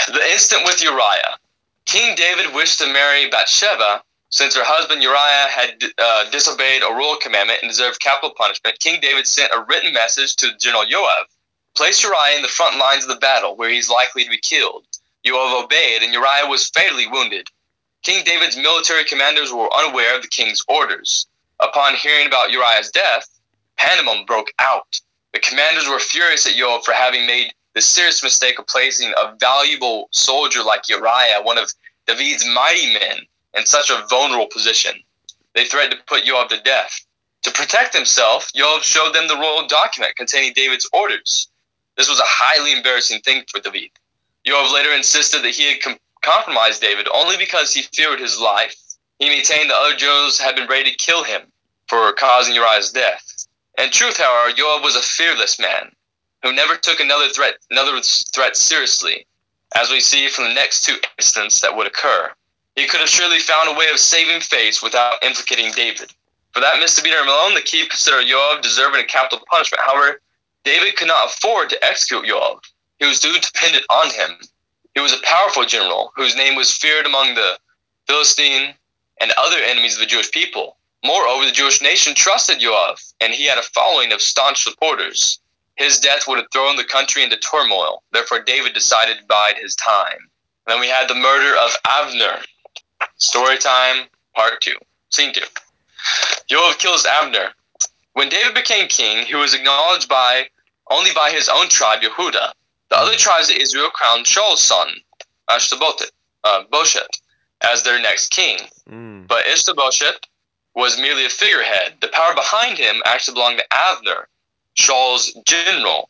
The instant with Uriah. King David wished to marry Bathsheba since her husband Uriah had uh, disobeyed a royal commandment and deserved capital punishment. King David sent a written message to General Joab. Place Uriah in the front lines of the battle where he's likely to be killed. Joab obeyed, and Uriah was fatally wounded. King David's military commanders were unaware of the king's orders. Upon hearing about Uriah's death, pandemonium broke out. The commanders were furious at Joab for having made the serious mistake of placing a valuable soldier like Uriah, one of David's mighty men, in such a vulnerable position. They threatened to put Joab to death. To protect himself, Joab showed them the royal document containing David's orders. This was a highly embarrassing thing for David. Joab later insisted that he had com- compromised David only because he feared his life. He maintained that other generals had been ready to kill him for causing Uriah's death. In truth, however, Joab was a fearless man who never took another threat, another threat seriously, as we see from the next two incidents that would occur. He could have surely found a way of saving face without implicating David. For that misdemeanor alone, the king considered Joab deserving of capital punishment. However, David could not afford to execute Joab. He was too dependent on him. He was a powerful general whose name was feared among the Philistine and other enemies of the Jewish people. Moreover, the Jewish nation trusted Joab, and he had a following of staunch supporters. His death would have thrown the country into turmoil. Therefore, David decided to bide his time. then we had the murder of Abner. Story time, part two. Scene two. Joab kills Abner. When David became king, he was acknowledged by only by his own tribe, Yehuda. The other tribes of Israel crowned Shaul's son, Ishbosheth, uh, as their next king. Mm. But Ishbosheth was merely a figurehead. The power behind him actually belonged to Abner, Shaul's general.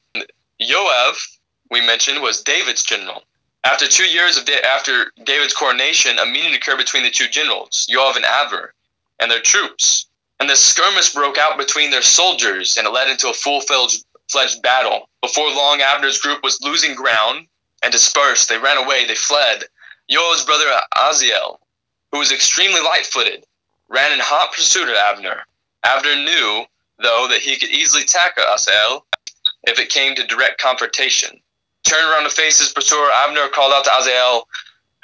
Yoav, we mentioned, was David's general. After two years of da- after David's coronation, a meeting occurred between the two generals, Yoav and Abner, and their troops. And the skirmish broke out between their soldiers, and it led into a full-fledged battle. Before long, Abner's group was losing ground and dispersed. They ran away. They fled. Yoav's brother Aziel, who was extremely light-footed, ran in hot pursuit of Abner. Abner knew, though, that he could easily tackle Aziel if it came to direct confrontation. Turned around to face his pursuer, Abner called out to Aziel,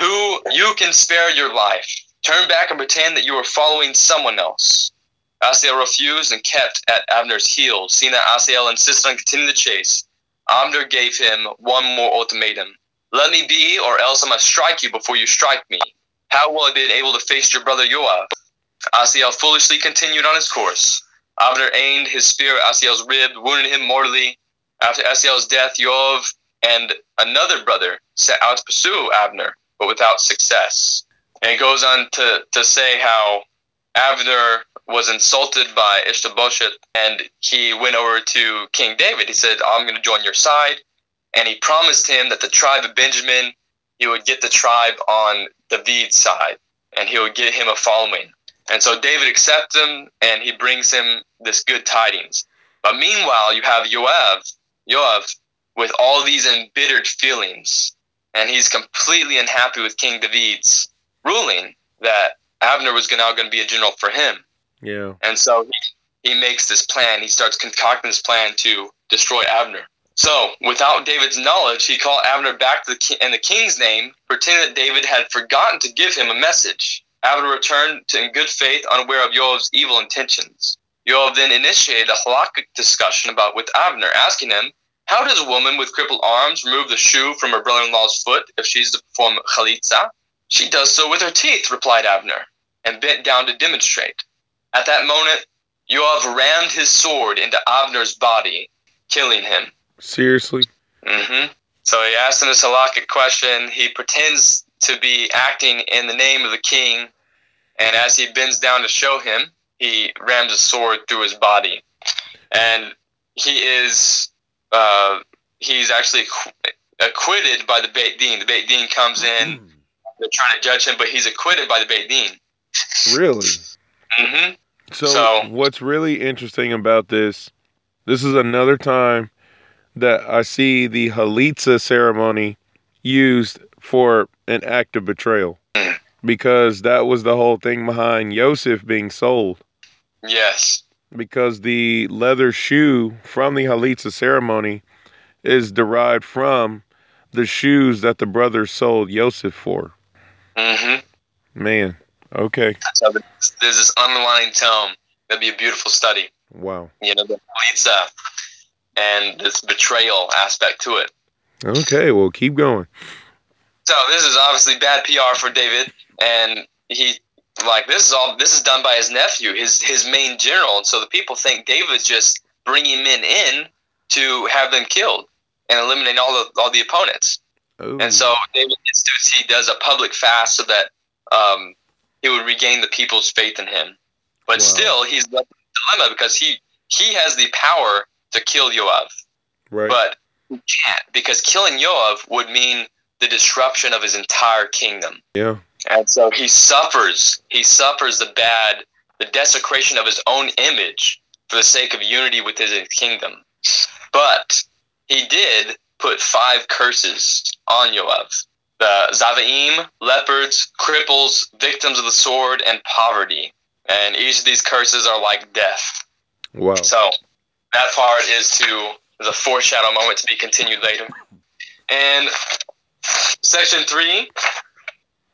Who you can spare your life. Turn back and pretend that you are following someone else. Aziel refused and kept at Abner's heels. Seeing that Aziel insisted on continuing the chase, Abner gave him one more ultimatum. Let me be, or else I must strike you before you strike me. How will I be able to face your brother Joab? Aziel foolishly continued on his course. Abner aimed his spear at Asiel's rib, wounded him mortally. After Asiel's death, Joab and another brother set out to pursue Abner, but without success. And it goes on to, to say how Abner was insulted by Ishbosheth, and he went over to King David. He said, I'm going to join your side. And he promised him that the tribe of Benjamin, he would get the tribe on David's side, and he would get him a following. And so David accepts him, and he brings him this good tidings. But meanwhile, you have Joab, Joab with all these embittered feelings, and he's completely unhappy with King David's ruling that Abner was now going to be a general for him. Yeah. And so he, he makes this plan. He starts concocting this plan to destroy Abner. So, without David's knowledge, he called Abner back to the in the king's name, pretending that David had forgotten to give him a message. Abner returned to, in good faith, unaware of Joab's evil intentions. Joab then initiated a halakhic discussion about with Abner, asking him, "How does a woman with crippled arms remove the shoe from her brother-in-law's foot if she's to perform chalitza?" "She does so with her teeth," replied Abner, and bent down to demonstrate. At that moment, Joab rammed his sword into Abner's body, killing him. Seriously? Mm-hmm. So he asks him this halakhic question. He pretends to be acting in the name of the king, and as he bends down to show him, he rams a sword through his body, and he is uh, he's actually acqu- acquitted by the Beit Din. The Beit Din comes in, they're trying to judge him, but he's acquitted by the Beit Din. Really? Mm hmm So, So- what's really interesting about this, this is another time that I see the Halitza ceremony used for an act of betrayal. Because that was the whole thing behind Yosef being sold. Yes. Because the leather shoe from the Halitza ceremony is derived from the shoes that the brothers sold Yosef for. hmm Man, okay. So there's this underlying tone. That'd be a beautiful study. Wow. You know, the pizza and this betrayal aspect to it. Okay, well, keep going. So this is obviously bad PR for David, and he like this is all this is done by his nephew, his his main general, and so the people think David's just bringing men in to have them killed and eliminate all the all the opponents. Ooh. And so David institutes he does a public fast so that um, he would regain the people's faith in him. But Wow. still, he's left in a dilemma because he he has the power to kill Yoav, right. but he can't because killing Yoav would mean the disruption of his entire kingdom. yeah. And so he suffers. He suffers the bad, the desecration of his own image for the sake of unity with his kingdom. But he did put five curses on Yoav the Zavaim, leopards, cripples, victims of the sword, and poverty. And each of these curses are like death. Wow. So that part is to is a foreshadow moment to be continued later. And section three,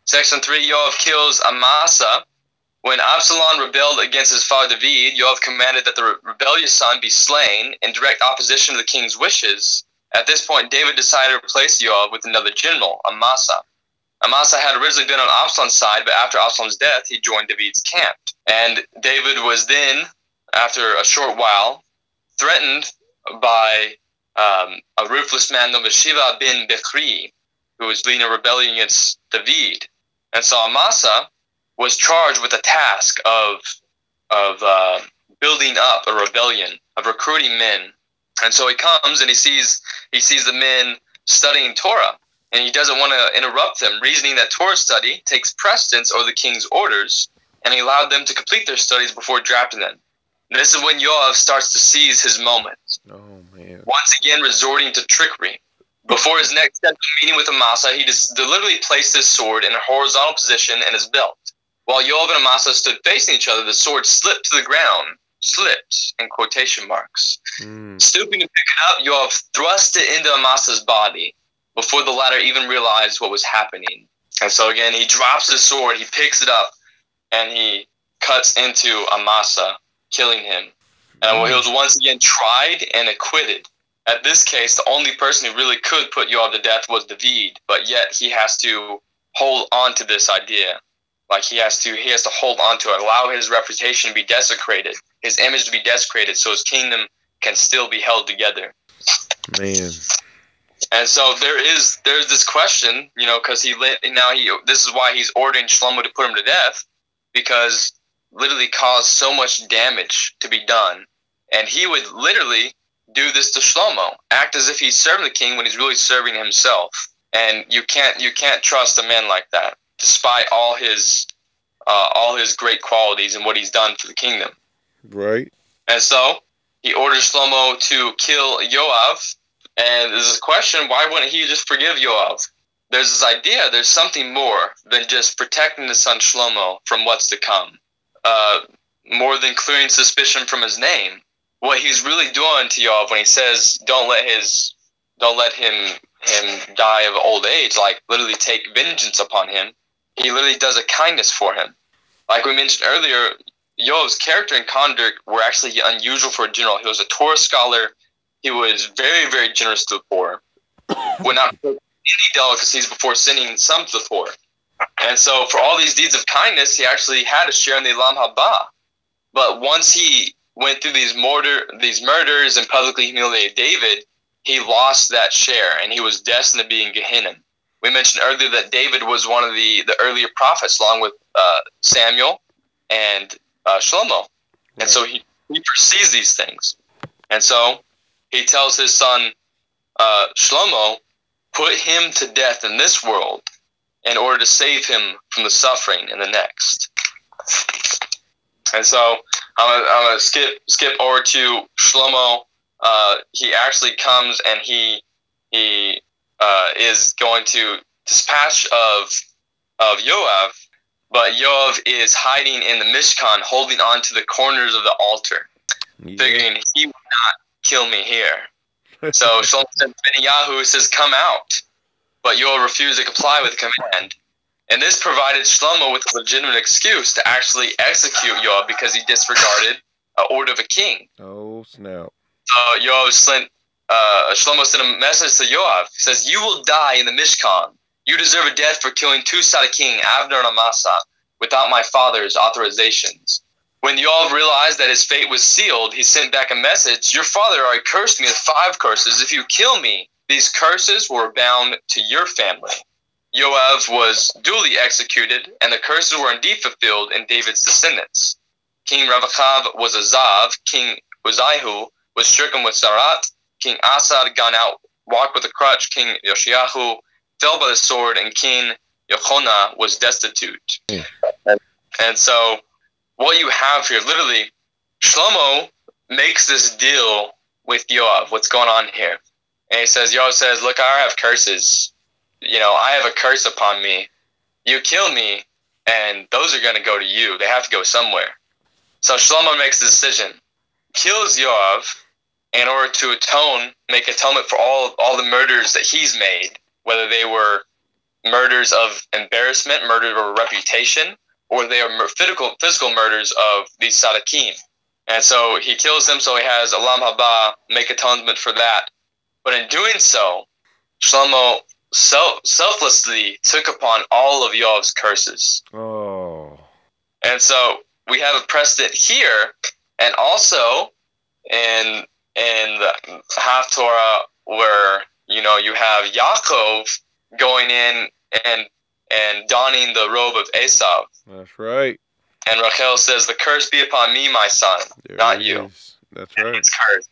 section three, Yoav kills Amasa. When Absalom rebelled against his father David, Yoav commanded that the re- rebellious son be slain in direct opposition to the king's wishes. At this point, David decided to replace Yoav with another general, Amasa. Amasa had originally been on Absalom's side, but after Absalom's death, he joined David's camp. And David was then, after a short while, threatened by um, a ruthless man named Shiva bin Bechri, who was leading a rebellion against David. And so Amasa was charged with the task of of uh, building up a rebellion, of recruiting men. And so he comes and he sees he sees the men studying Torah, and he doesn't want to interrupt them, reasoning that Torah study takes precedence over the king's orders, and he allowed them to complete their studies before drafting them. And this is when Yoav starts to seize his moment Oh man. once again resorting to trickery. Before his next step meeting with Amasa, he just deliberately placed his sword in a horizontal position in his belt. While Yoav and Amasa stood facing each other, the sword slipped to the ground. Slipped in quotation marks. Mm. Stooping to pick it up, Yoav thrust it into Amasa's body before the latter even realized what was happening. And so again, he drops his sword, he picks it up, and he cuts into Amasa, killing him. And he was once again tried and acquitted. At this case, the only person who really could put you Yoav to death was David, but yet he has to hold on to this idea. Like he has to, he has to hold on to it, allow his reputation to be desecrated, his image to be desecrated, so his kingdom can still be held together. Man. And so there is there's this question, you know, because he lit now he this is why he's ordering Shlomo to put him to death because literally caused so much damage to be done, and he would literally do this to Shlomo, act as if he's serving the king when he's really serving himself. And you can't you can't trust a man like that, despite all his uh, all his great qualities and what he's done for the kingdom. Right. And so he orders Shlomo to kill Yoav. And there's a question why wouldn't he just forgive Yoav? There's this idea there's something more than just protecting the son Shlomo from what's to come, uh, more than clearing suspicion from his name. What he's really doing to Yoav when he says, "Don't let his, don't let him him die of old age," like literally take vengeance upon him. He literally does a kindness for him. Like we mentioned earlier, Yoav's character and conduct were actually unusual for a general. He was a Torah scholar. He was very, very generous to the poor. Would not any delicacies before sending some to the poor. And so, for all these deeds of kindness, he actually had a share in the Olam Haba. But once he went through these murder, these murders, and publicly humiliated David, he lost that share, and he was destined to be in Gehenna. We mentioned earlier that David was one of the, the earlier prophets, along with uh, Samuel and uh, Shlomo. And so he, he perceives these things. And so he tells his son uh, Shlomo, put him to death in this world in order to save him from the suffering in the next. And so I'm gonna, I'm gonna skip skip over to Shlomo. Uh, he actually comes and he he uh, is going to dispatch of of Yoav, but Yoav is hiding in the Mishkan, holding on to the corners of the altar, Yeah. figuring he would not kill me here. So Shlomo sends Benyahu says, "Come out," but Yoav refused to comply with the command. And this provided Shlomo with a legitimate excuse to actually execute Yoav because he disregarded an order of a king. oh snap. So Yoav sent, uh, Shlomo sent a message to Yoav. He says, "You will die in the Mishkan. You deserve a death for killing two-sided king Abner and Amasa. without my father's authorizations. When Yoav realized that his fate was sealed, he sent back a message Your father already cursed me with five curses. If you kill me, these curses were bound to your family. Yoav was duly executed, and the curses were indeed fulfilled in David's descendants. King Rechavam was Azav, King Uzziah was stricken with tzaraat, King Asa gone out, walked with a crutch, King Yoshiahu fell by the sword, and King Yochona was destitute. Mm. And, and so, what you have here, literally, Shlomo makes this deal with Yoav. What's going on here? And he says, Yoav says, Look, I have curses. You know, I have a curse upon me. You kill me, and those are going to go to you. They have to go somewhere. So Shlomo makes a decision, kills Yoav in order to atone, make atonement for all, all the murders that he's made, whether they were murders of embarrassment, murder of reputation, or they are physical, physical murders of these Sadakim. And so he kills them, so he has Olam Haba make atonement for that. But in doing so, Shlomo self, selflessly took upon all of Yoav's curses. Oh. And so we have a precedent here, and also in in the Haftorah where you know you have Yaakov going in and and donning the robe of Esau. That's right. And Rachel says, "The curse be upon me, my son, There not you." is. That's right. It's cursed.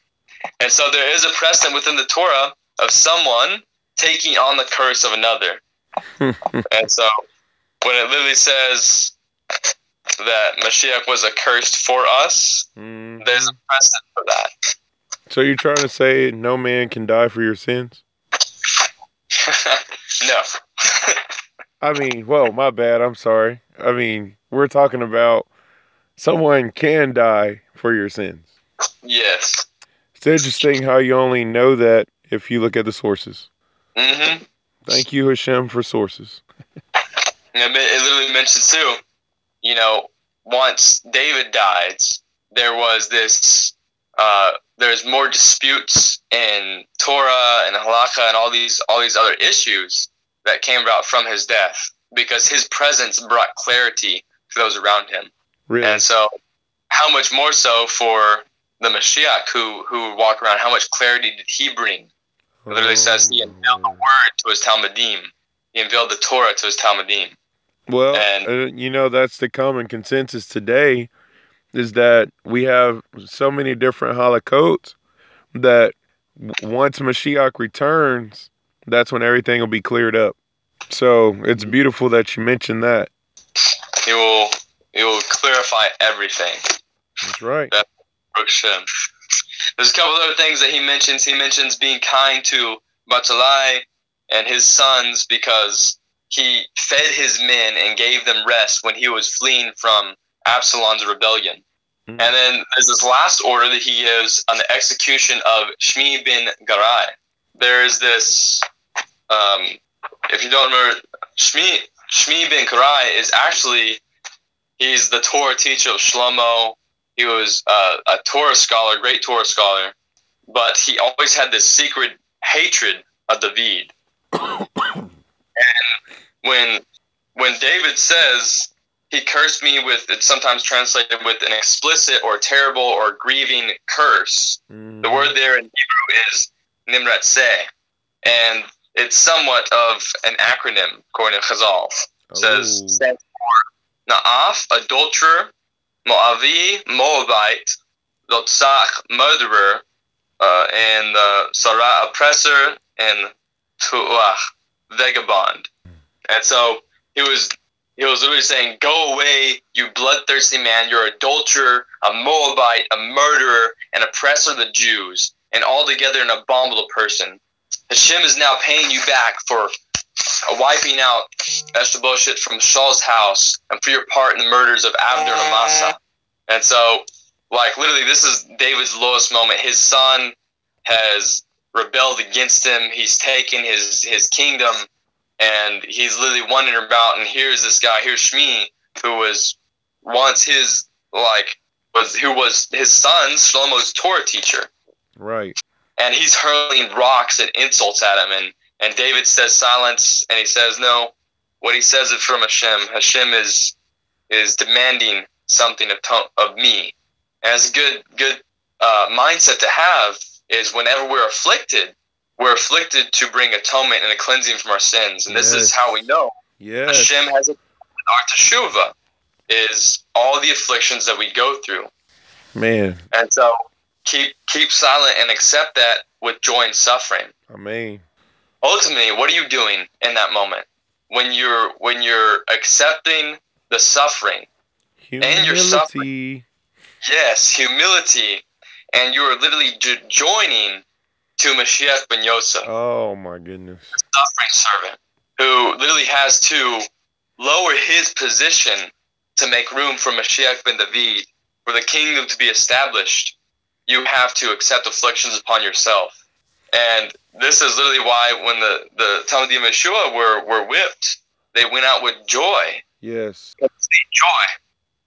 And so there is a precedent within the Torah of someone taking on the curse of another. And so when it literally says that Mashiach was accursed for us, Mhm. there's a precedent for that. So you're trying to say no man can die for your sins? no. I mean, well, my bad. I'm sorry. I mean, we're talking about someone can die for your sins. yes. It's interesting how you only know that if you look at the sources. Hmm Thank you, Hashem, for sources. It it literally mentions too, you know, once David died, there was this, uh, there's more disputes in Torah and Halakha and all these all these other issues that came about from his death because his presence brought clarity to those around him. Really? And so, how much more so for the Mashiach who who walked around? How much clarity did he bring? It literally says he unveiled the word to his Talmudim. He unveiled the Torah to his Talmudim. Well, And- uh, you know, that's the common consensus today is that we have so many different holocaust that once Mashiach returns, that's when everything will be cleared up. So it's beautiful that you mentioned that. It will he will clarify everything. That's right. Shem. There's a couple other things that he mentions. He mentions being kind to Barzillai and his sons because he fed his men and gave them rest when he was fleeing from Absalom's rebellion. Mm. And then there's this last order that he gives on the execution of Shimi bin Garai. There's this, um, if you don't remember, Shimi, Shimi bin Garai is actually, he's the Torah teacher of Shlomo. He was uh, a Torah scholar, great Torah scholar, but he always had this secret hatred of David. and when when David says he cursed me with, it's sometimes translated with an explicit or terrible or grieving curse. Mhm. The word there in Hebrew is nimretzet, and it's somewhat of an acronym according to Chazal. It says Oh. stands for Naaf, adulterer, Moavi, Moabite, Rotzeach, murderer, uh, and uh, Sarah, oppressor, and Tuach, vagabond. And so he was he was literally saying, "Go away, you bloodthirsty man! You're adulterer, a Moabite, a murderer, an oppressor of the Jews, and altogether an abominable person. Hashem is now paying you back for wiping out Ishbosheth from Shaul's house and for your part in the murders of Abner and Amasa." And so, like literally, this is David's lowest moment. His son has rebelled against him. He's taken his his kingdom and he's literally wandering about and here's this guy here's Shimi who was once his like was who was his son Shlomo's Torah teacher Right. and he's hurling rocks and insults at him and and David says silence and he says no what he says is from Hashem Hashem is is demanding something of, of me. And it's a good good uh, mindset to have is whenever we're afflicted, we're afflicted to bring atonement and a cleansing from our sins. And this Yes. is how we know Yes. Hashem has a our teshuva is all the afflictions that we go through. Man, And so keep keep silent and accept that with joy and suffering. I mean, Ultimately, what are you doing in that moment? When you're when you're accepting the suffering, And your suffering yes, humility, and you are literally jo- joining to Mashiach ben Yosef, Oh my goodness. suffering servant, who literally has to lower his position to make room for Mashiach ben David, for the kingdom to be established. You have to accept afflictions upon yourself. And this is literally why when the, the Talmudim Yeshua were, were whipped, they went out with joy. Yes. Joy.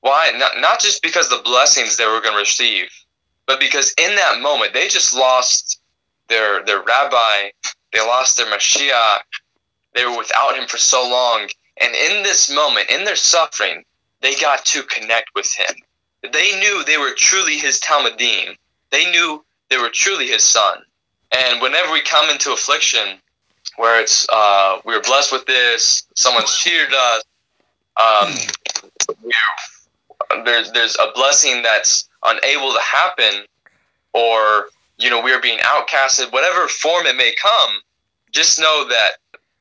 Why? Not, not just because the blessings they were going to receive, but because in that moment they just lost their their rabbi, they lost their Mashiach, they were without him for so long, and in this moment, in their suffering, they got to connect with him. They knew they were truly his Talmudim. They knew they were truly his son. And whenever we come into affliction, where it's uh, we were blessed with this, someone's cheated us, um, we're, there's there's a blessing that's unable to happen, or you know we're being outcasted, whatever form it may come. Just know that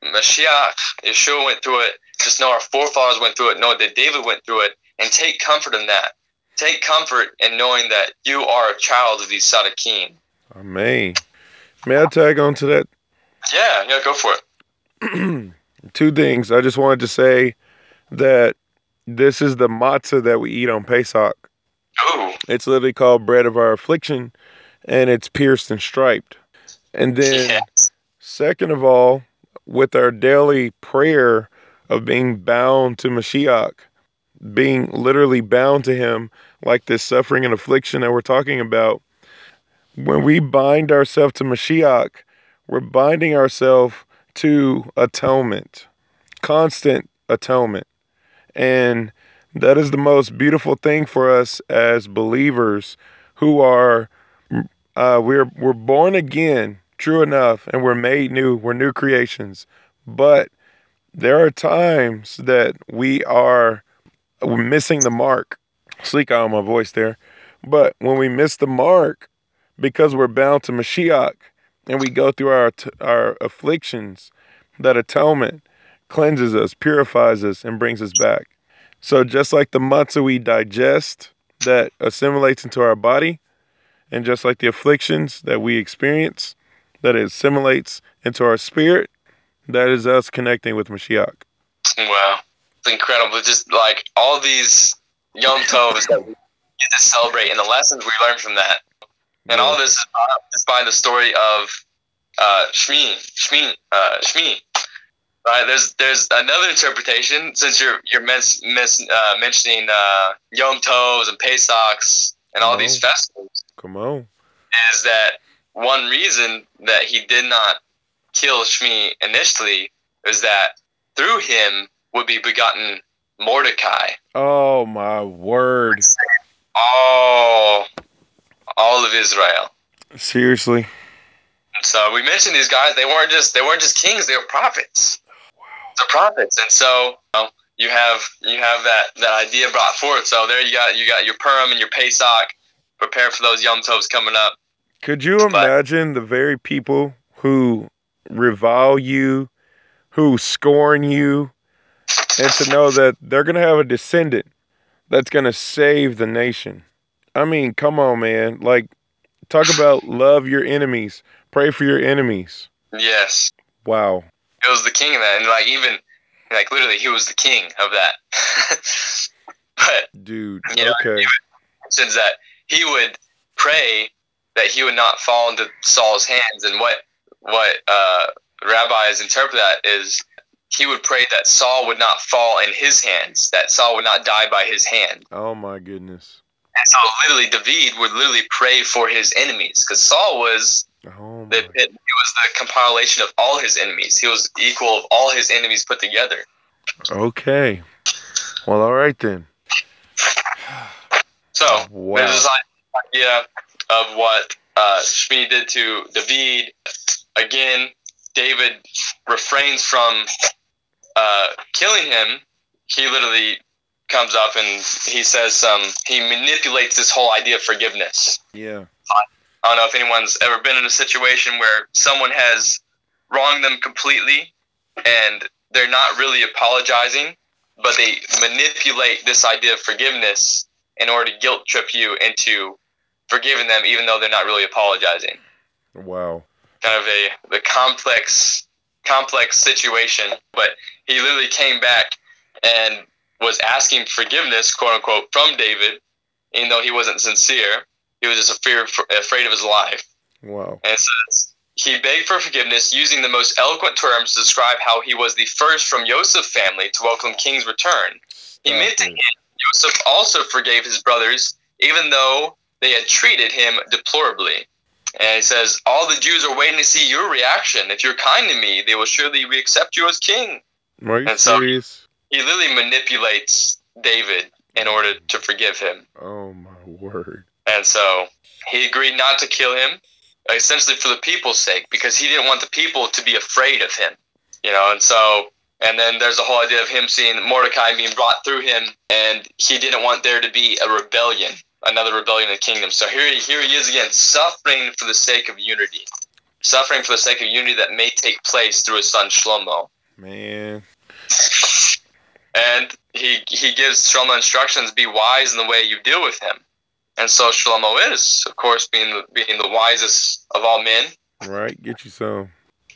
Mashiach, Yeshua went through it. Just know our forefathers went through it. Know that David went through it, and take comfort in that. Take comfort in knowing that you are a child of the Sadakim. I mean, may I tag on to that? Yeah, yeah, go for it. Two things. I just wanted to say that this is the matzah that we eat on Pesach. Ooh, It's literally called bread of our affliction, and it's pierced and striped. And then, yes, second of all, with our daily prayer of being bound to Mashiach, being literally bound to Him, like this suffering and affliction that we're talking about, when we bind ourselves to Mashiach, we're binding ourselves to atonement, constant atonement. And that is the most beautiful thing for us as believers who are uh, we're we're born again, true enough, and we're made new. We're new creations. But there are times that we are missing the mark. Sleek out my voice there. But when we miss the mark, because we're bound to Mashiach, and we go through our our afflictions, that atonement cleanses us, purifies us, and brings us back. So just like the matzah we digest that assimilates into our body, and just like the afflictions that we experience that it assimilates into our spirit, that is us connecting with Mashiach. wow, it's incredible. Just like all these Yom Tovs that we get to celebrate, and the lessons we learn from that. And all this is up just by the story of uh, Shimi, Shimi, uh, Shimi. Right? There's there's another interpretation since you're you're mis, mis, uh, mentioning uh, Yom Tovs and Pesachs and all these Oh. festivals Come on. is that one reason that he did not kill Shimi initially is that through him would be begotten Mordecai. Oh my word. All all of Israel. Seriously. And so we mentioned these guys. They weren't just they weren't just kings. They were prophets. They're prophets, and so you, know, you have you have that that idea brought forth. So there you got you got your Purim and your Pesach. Prepare for those Yom Tovs coming up. Could you But- imagine the very people who revile you, who scorn you, and to know that they're going to have a descendant that's going to save the nation? I mean, come on, man. Like, talk about love your enemies, pray for your enemies. Yes, Wow. it was the king of that, and like even like literally, he was the king of that. but Dude, You know, okay. since that he would pray that he would not fall into Saul's hands, and what what uh, rabbis interpret that is he would pray that Saul would not fall in his hands, that Saul would not die by his hand. Oh my goodness. And so, literally, David would literally pray for his enemies because Saul was Oh the he was the compilation of all his enemies. He was equal of all his enemies put together. Okay. Well, all right then. So Wow. there's this idea of what uh, Shimi did to David. Again, David refrains from uh, killing him. He literally comes up and he says um, he manipulates this whole idea of forgiveness. Yeah. I don't know if anyone's ever been in a situation where someone has wronged them completely and they're not really apologizing, but they manipulate this idea of forgiveness in order to guilt trip you into forgiving them even though they're not really apologizing. Wow. Kind of a the complex complex situation. But he literally came back and was asking forgiveness, quote unquote, from David, even though he wasn't sincere. He was just afraid, afraid of his life. Wow. And it says, he begged for forgiveness using the most eloquent terms to describe how he was the first from Joseph's family to welcome King's return. He meant to him, Joseph also forgave his brothers, even though they had treated him deplorably. And he says, All the Jews are waiting to see your reaction. If you're kind to me, they will surely accept you as king. Are you And so- serious? He literally manipulates David in order to forgive him. Oh my word. And so he agreed not to kill him, essentially for the people's sake, because he didn't want the people to be afraid of him. You know, and so, and then there's the whole idea of him seeing Mordecai being brought through him, and he didn't want there to be a rebellion, another rebellion in the kingdom. So here, he- here he is again, suffering for the sake of unity, suffering for the sake of unity that may take place through his son Shlomo. Man. And he he gives Shlomo instructions: be wise in the way you deal with him. And so Shlomo is, of course, being the, being the wisest of all men. Right? Get you some.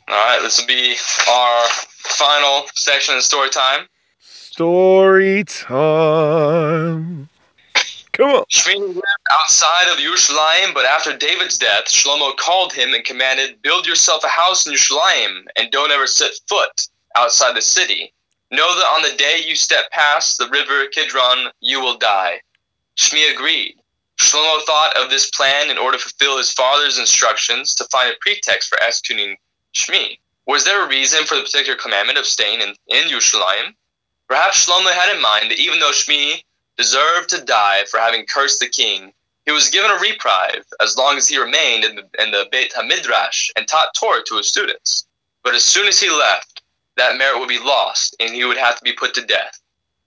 All right, this will be our final section of story time. Story time. Come on. Shimi lived outside of Yerushalayim, but after David's death, Shlomo called him and commanded, "Build yourself a house in Yerushalayim, and don't ever set foot outside the city. Know that on the day you step past the river Kidron, you will die." Shimi agreed. Shlomo thought of this plan in order to fulfill his father's instructions to find a pretext for executing Shimi. Was there a reason for the particular commandment of staying in, in Yerushalayim? Perhaps Shlomo had in mind that even though Shimi deserved to die for having cursed the king, he was given a reprieve as long as he remained in the, in the Beit HaMidrash and taught Torah to his students. But as soon as he left, that merit would be lost and he would have to be put to death.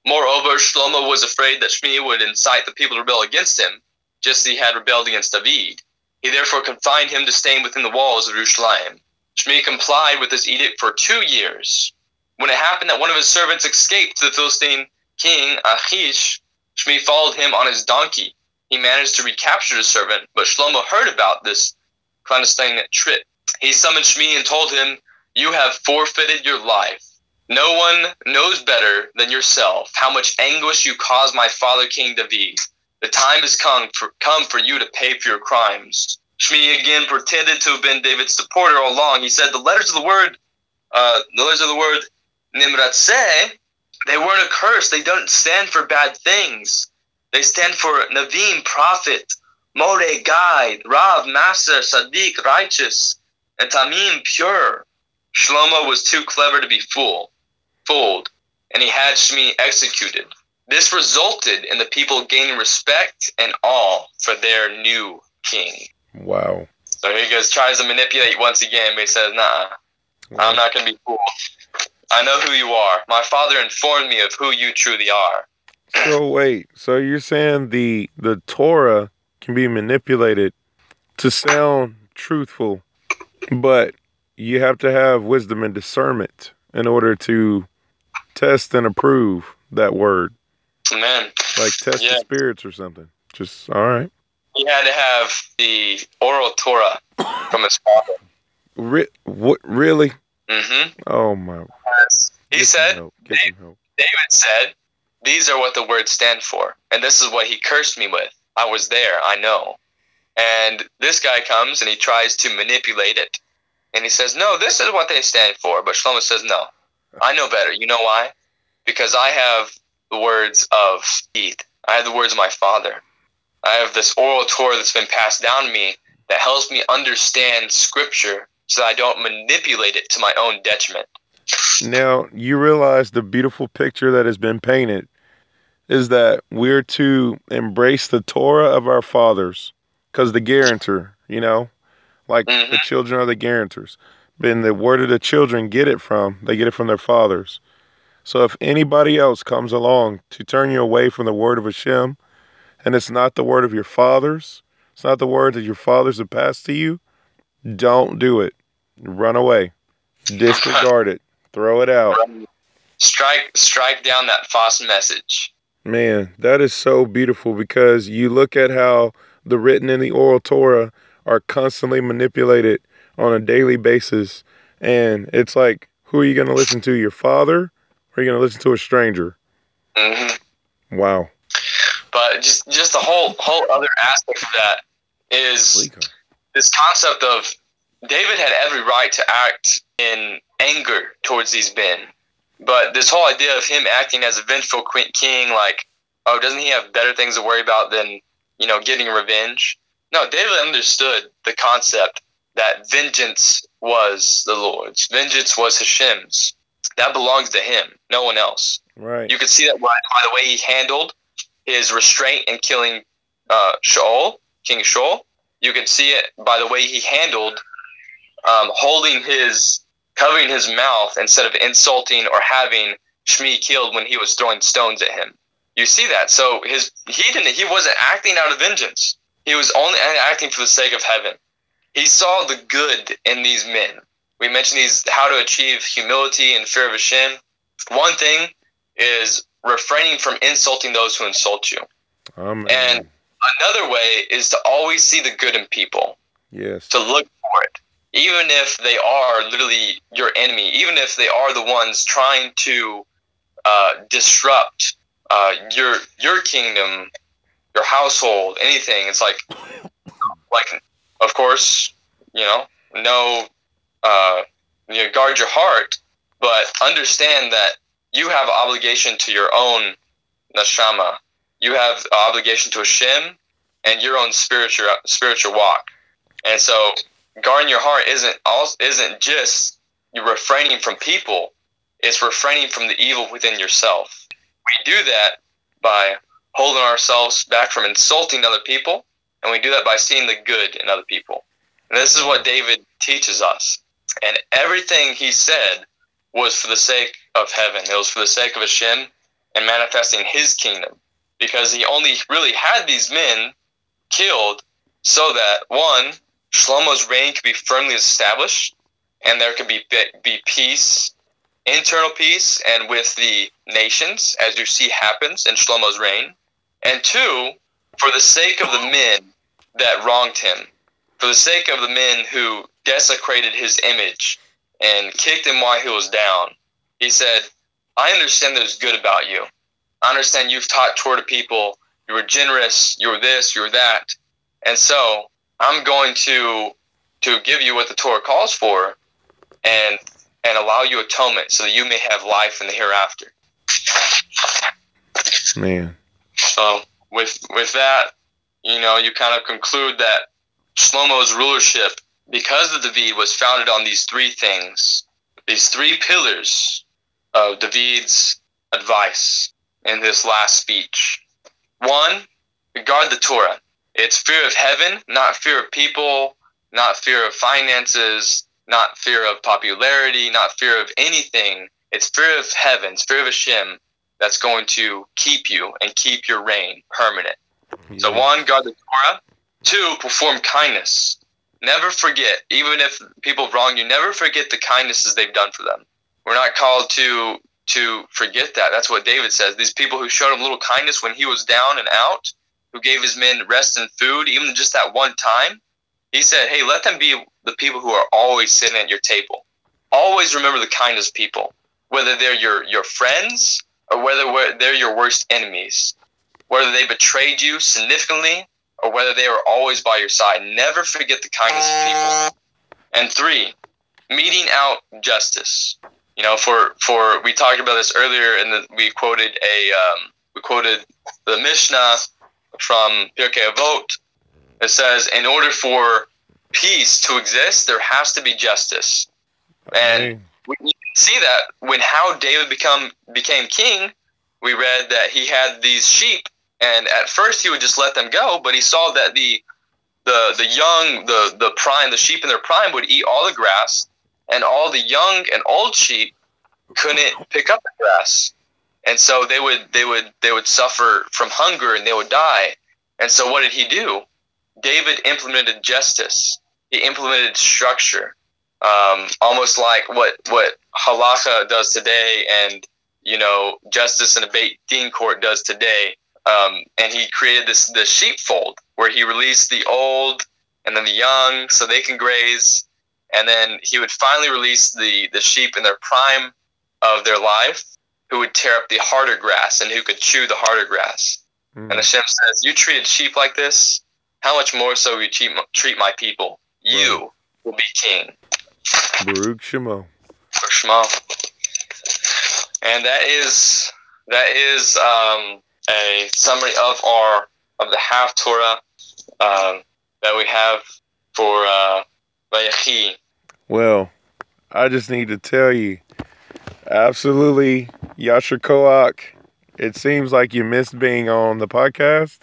Moreover, Shlomo was afraid that Shimi would incite the people to rebel against him, just as he had rebelled against David. He therefore confined him to staying within the walls of Jerusalem. Shimi complied with this edict for two years. When it happened that one of his servants escaped to the Philistine king Achish, Shimi followed him on his donkey. He managed to recapture the servant, but Shlomo heard about this clandestine trip. He summoned Shimi and told him, You have forfeited your life. No one knows better than yourself how much anguish you caused my father King David. The time has come for, come for you to pay for your crimes. Shimi again pretended to have been David's supporter all along. He said the letters of the word, uh, the letters of the word Nimretzet, they weren't a curse. They don't stand for bad things. They stand for Navim, prophet, More, guide, Rav, master, Sadiq, righteous, and Tamim, pure. Shlomo was too clever to be fool, fooled, and he had Shimi executed. This resulted in the people gaining respect and awe for their new king. Wow. So he goes, tries to manipulate once again, but he says, nah, I'm not going to be fooled. I know who you are. My father informed me of who you truly are. So wait, so you're saying the the Torah can be manipulated to sound truthful, but you have to have wisdom and discernment in order to test and approve that word, Man, like test Yeah. the spirits or something. Just all right. he had to have the oral Torah from his father. Re- what really? hmm Oh my! He Get said, help. Get some help. David said, These are what the words stand for. And this is what he cursed me with. I was there, I know. And this guy comes and he tries to manipulate it. And he says, No, this is what they stand for. But Shlomo says, No, I know better. You know why? Because I have the words of Eid. I have the words of my father. I have this oral Torah that's been passed down to me that helps me understand scripture so I don't manipulate it to my own detriment. Now you realize the beautiful picture that has been painted is that we're to embrace the Torah of our fathers because the guarantor, you know, like Mhm. the children are the guarantors. Then the word of the children get it from, they get it from their fathers. So if anybody else comes along to turn you away from the word of Hashem, and it's not the word of your fathers, it's not the word that your fathers have passed to you, don't do it. Run away. Disregard it. Throw it out. Strike strike down that false message. Man, that is so beautiful because you look at how the written and the oral Torah are constantly manipulated on a daily basis. And it's like, who are you going to listen to? Your father? Or are you going to listen to a stranger? hmm Wow. But just just the whole whole other aspect of that is this concept of David had every right to act in anger towards these men. But this whole idea of him acting as a vengeful king, like, oh, doesn't he have better things to worry about than, you know, getting revenge? No, David understood the concept that vengeance was the Lord's, vengeance was Hashem's. That belongs to him, no one else. Right. You could see that by, by the way he handled his restraint in killing uh, Shaul, King Shaul. You could see it by the way he handled um, holding his, covering his mouth instead of insulting or having Shimi killed when he was throwing stones at him. You see that. So his he didn't he wasn't acting out of vengeance. He was only acting for the sake of heaven. He saw the good in these men. We mentioned these how to achieve humility and fear of Hashem. One thing is refraining from insulting those who insult you. Amen. And another way is to always see the good in people, yes. to look for it, even if they are literally your enemy, even if they are the ones trying to uh, disrupt uh, your your kingdom, your household, anything. It's like, like, of course, you know, no, uh, you know, guard your heart, but understand that you have obligation to your own neshama. You have obligation to Hashem and your own spiritual spiritual walk. And so, guarding your heart isn't also isn't just you refraining from people; it's refraining from the evil within yourself. We do that by holding ourselves back from insulting other people, and we do that by seeing the good in other people. And this is what David teaches us. And everything he said was for the sake of heaven. It was for the sake of Hashem and manifesting his kingdom. Because he only really had these men killed so that, one, Shlomo's reign could be firmly established and there could be, be peace, internal peace, and with the nations, as you see happens in Shlomo's reign. And two, for the sake of the men that wronged him, for the sake of the men who desecrated his image and kicked him while he was down. He said, I understand there's good about you. I understand you've taught Torah to people. You were generous. You were this. You were that. And so I'm going to to give you what the Torah calls for, and and allow you atonement so that you may have life in the hereafter. Man. So with with that, you know, you kind of conclude that Shlomo's rulership, because of David, was founded on these three things, these three pillars of David's advice in this last speech. One, regard the Torah. It's fear of heaven, not fear of people, not fear of finances, not fear of popularity, not fear of anything. It's fear of heaven, it's fear of Hashem that's going to keep you and keep your reign permanent. So, one, guard the Torah. Two, perform kindness. Never forget, even if people wrong you, never forget the kindnesses they've done for them. We're not called to to forget that. That's what David says. These people who showed him little kindness when he was down and out, who gave his men rest and food, even just that one time, he said, Hey, let them be the people who are always sitting at your table. Always remember the kindness of people, whether they're your, your friends or whether they're your worst enemies, whether they betrayed you significantly or whether they were always by your side. Never forget the kindness of people. And three, meting out justice. You know, for for we talked about this earlier, and we quoted a um, we quoted the Mishnah from Pirkei Avot. It says, in order for peace to exist, there has to be justice. And. We see that when how David become became king we read that he had these sheep, and at first he would just let them go, but he saw that the the the young, the the prime, the sheep in their prime would eat all the grass, and all the young and old sheep couldn't pick up the grass, and so they would they would they would suffer from hunger and they would die. And so what did he do? David implemented justice. He implemented structure, um, almost like what what halakha does today, and you know justice in a Beit Din court does today. Um, and he created this the sheepfold where he released the old and then the young so they can graze, and then he would finally release the the sheep in their prime of their life, who would tear up the harder grass and who could chew the harder grass. Mm. And Hashem says, "You treated sheep like this. How much more so will you treat, treat my people? You will be king." Baruch Shemo. for Shema. And that is that is um, a summary of our of the Haftarah um, that we have for uh. Well, I just need to tell you, absolutely, Yasher Koach. It seems like you missed being on the podcast.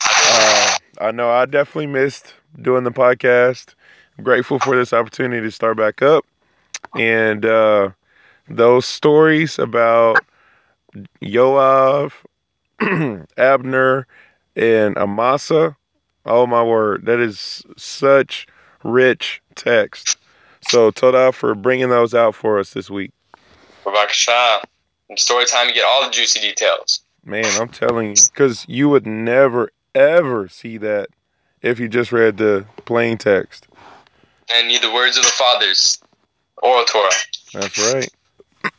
Uh, I know I definitely missed doing the podcast. I'm grateful for this opportunity to start back up. And uh, those stories about Yoav, Abner, and Amasa, oh my word, that is such rich text. So, Toda for bringing those out for us this week. Bevakasha. In story time, to get all the juicy details. Man, I'm telling you, because you would never, ever see that if you just read the plain text. And need the words of the fathers, oral Torah. That's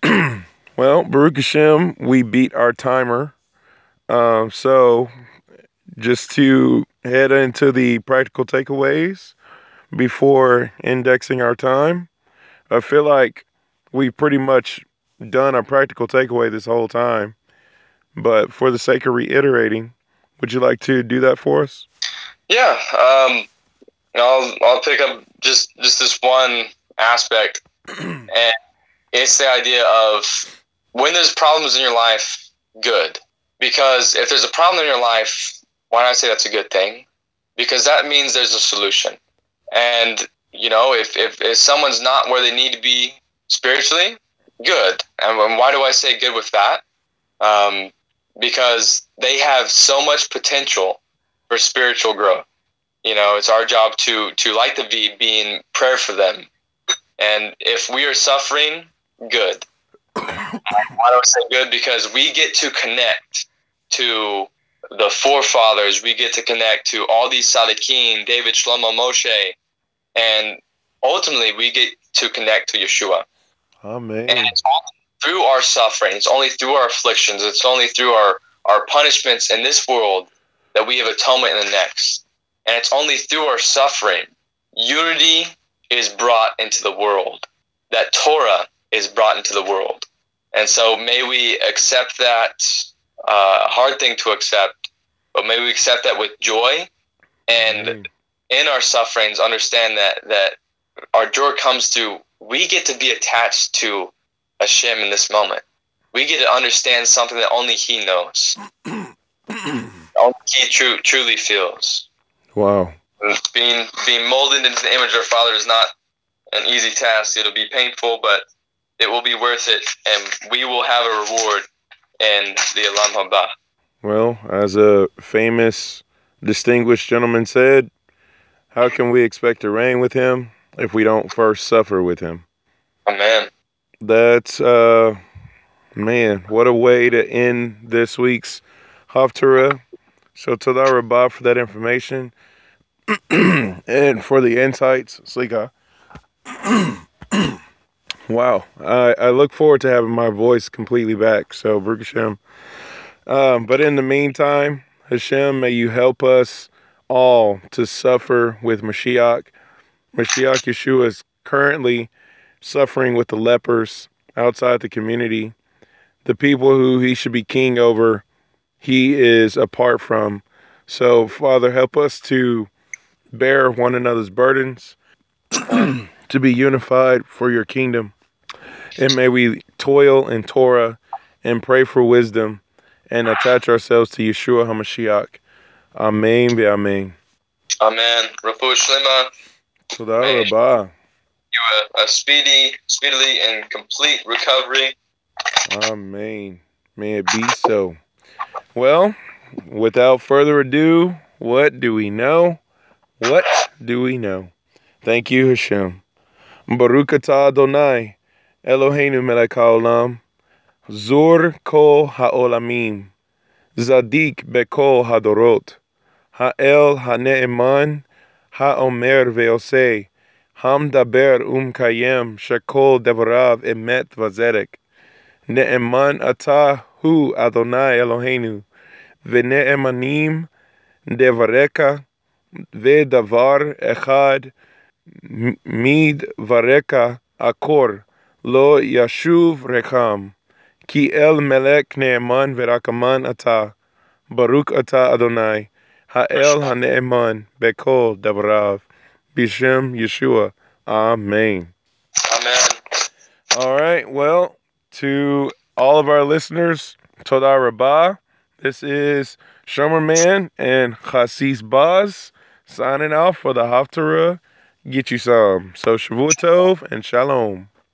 right. well, Baruch Hashem, we beat our timer. Um, so, just to head into the practical takeaways before indexing our time, I feel like we've pretty much done a practical takeaway this whole time. But for the sake of reiterating, would you like to do that for us? Yeah, um, I'll I'll pick up just just this one aspect, and it's the idea of when there's problems in your life, good. Because if there's a problem in your life, why not say that's a good thing? Because that means there's a solution. And you know, if if, if someone's not where they need to be spiritually, good. And why do I say good with that? Um, because they have so much potential for spiritual growth. You know, it's our job to to like the V being prayer for them. And if we are suffering, good. I say good? Because we get to connect to the forefathers. We get to connect to all these Sadiqim, David, Shlomo, Moshe, and ultimately we get to connect to Yeshua. Amen. And it's only through our suffering, it's only through our afflictions, it's only through our, our punishments in this world that we have atonement in the next. And it's only through our suffering, unity is brought into the world, that Torah is brought into the world. And so may we accept that uh, hard thing to accept, but may we accept that with joy and Amen. in our sufferings understand that that our joy comes through we get to be attached to Hashem in this moment. We get to understand something that only He knows. only He true, truly feels. Wow. Being being molded into the image of our Father is not an easy task. It'll be painful, but it will be worth it, and we will have a reward in the Olam Haba. Well, as a famous, distinguished gentleman said, how can we expect to reign with him if we don't first suffer with him? Amen. That's, uh, man, what a way to end this week's Haftarah. So, to Toda Rabbah for that information and for the insights, Slika. wow. I, I look forward to having my voice completely back. So, Baruch Hashem. Um, but in the meantime, Hashem, may you help us all to suffer with Mashiach. Mashiach Yeshua is currently suffering with the lepers outside the community. The people who he should be king over, he is apart from. So, Father, help us to bear one another's burdens, to be unified for your kingdom. And may we toil in Torah and pray for wisdom and attach ourselves to Yeshua HaMashiach. Amen ve'amen. Amen. Refuah Shlema, Toda rabah. you a, a speedy, speedily and complete recovery. Amen. May it be so. Well, without further ado, what do we know? What do we know? Thank you, Hashem. Baruch Adonai, Eloheinu melech haolam, zur kol haolamim, zadik bekol hadorot, ha'el ha'ne'eman, ha'omer ve'oseh, hamdaber umkayem, shekol devarav emet vazedek. Ne'eman atah hu Adonai Eloheinu, ve'ne'emanim devareka, ve'davar echad mid vareka akor lo yashuv rekam ki el melek ne'eman verakaman ata baruch ata Adonai ha'el ha'ne'eman bekol davrav bishem Yeshua. Amen. Amen. all right well to all of our listeners toda rabah this is Shomer Man and Chassis Baz signing off for the Haftarah Get you some. So Shavua Tov and Shalom.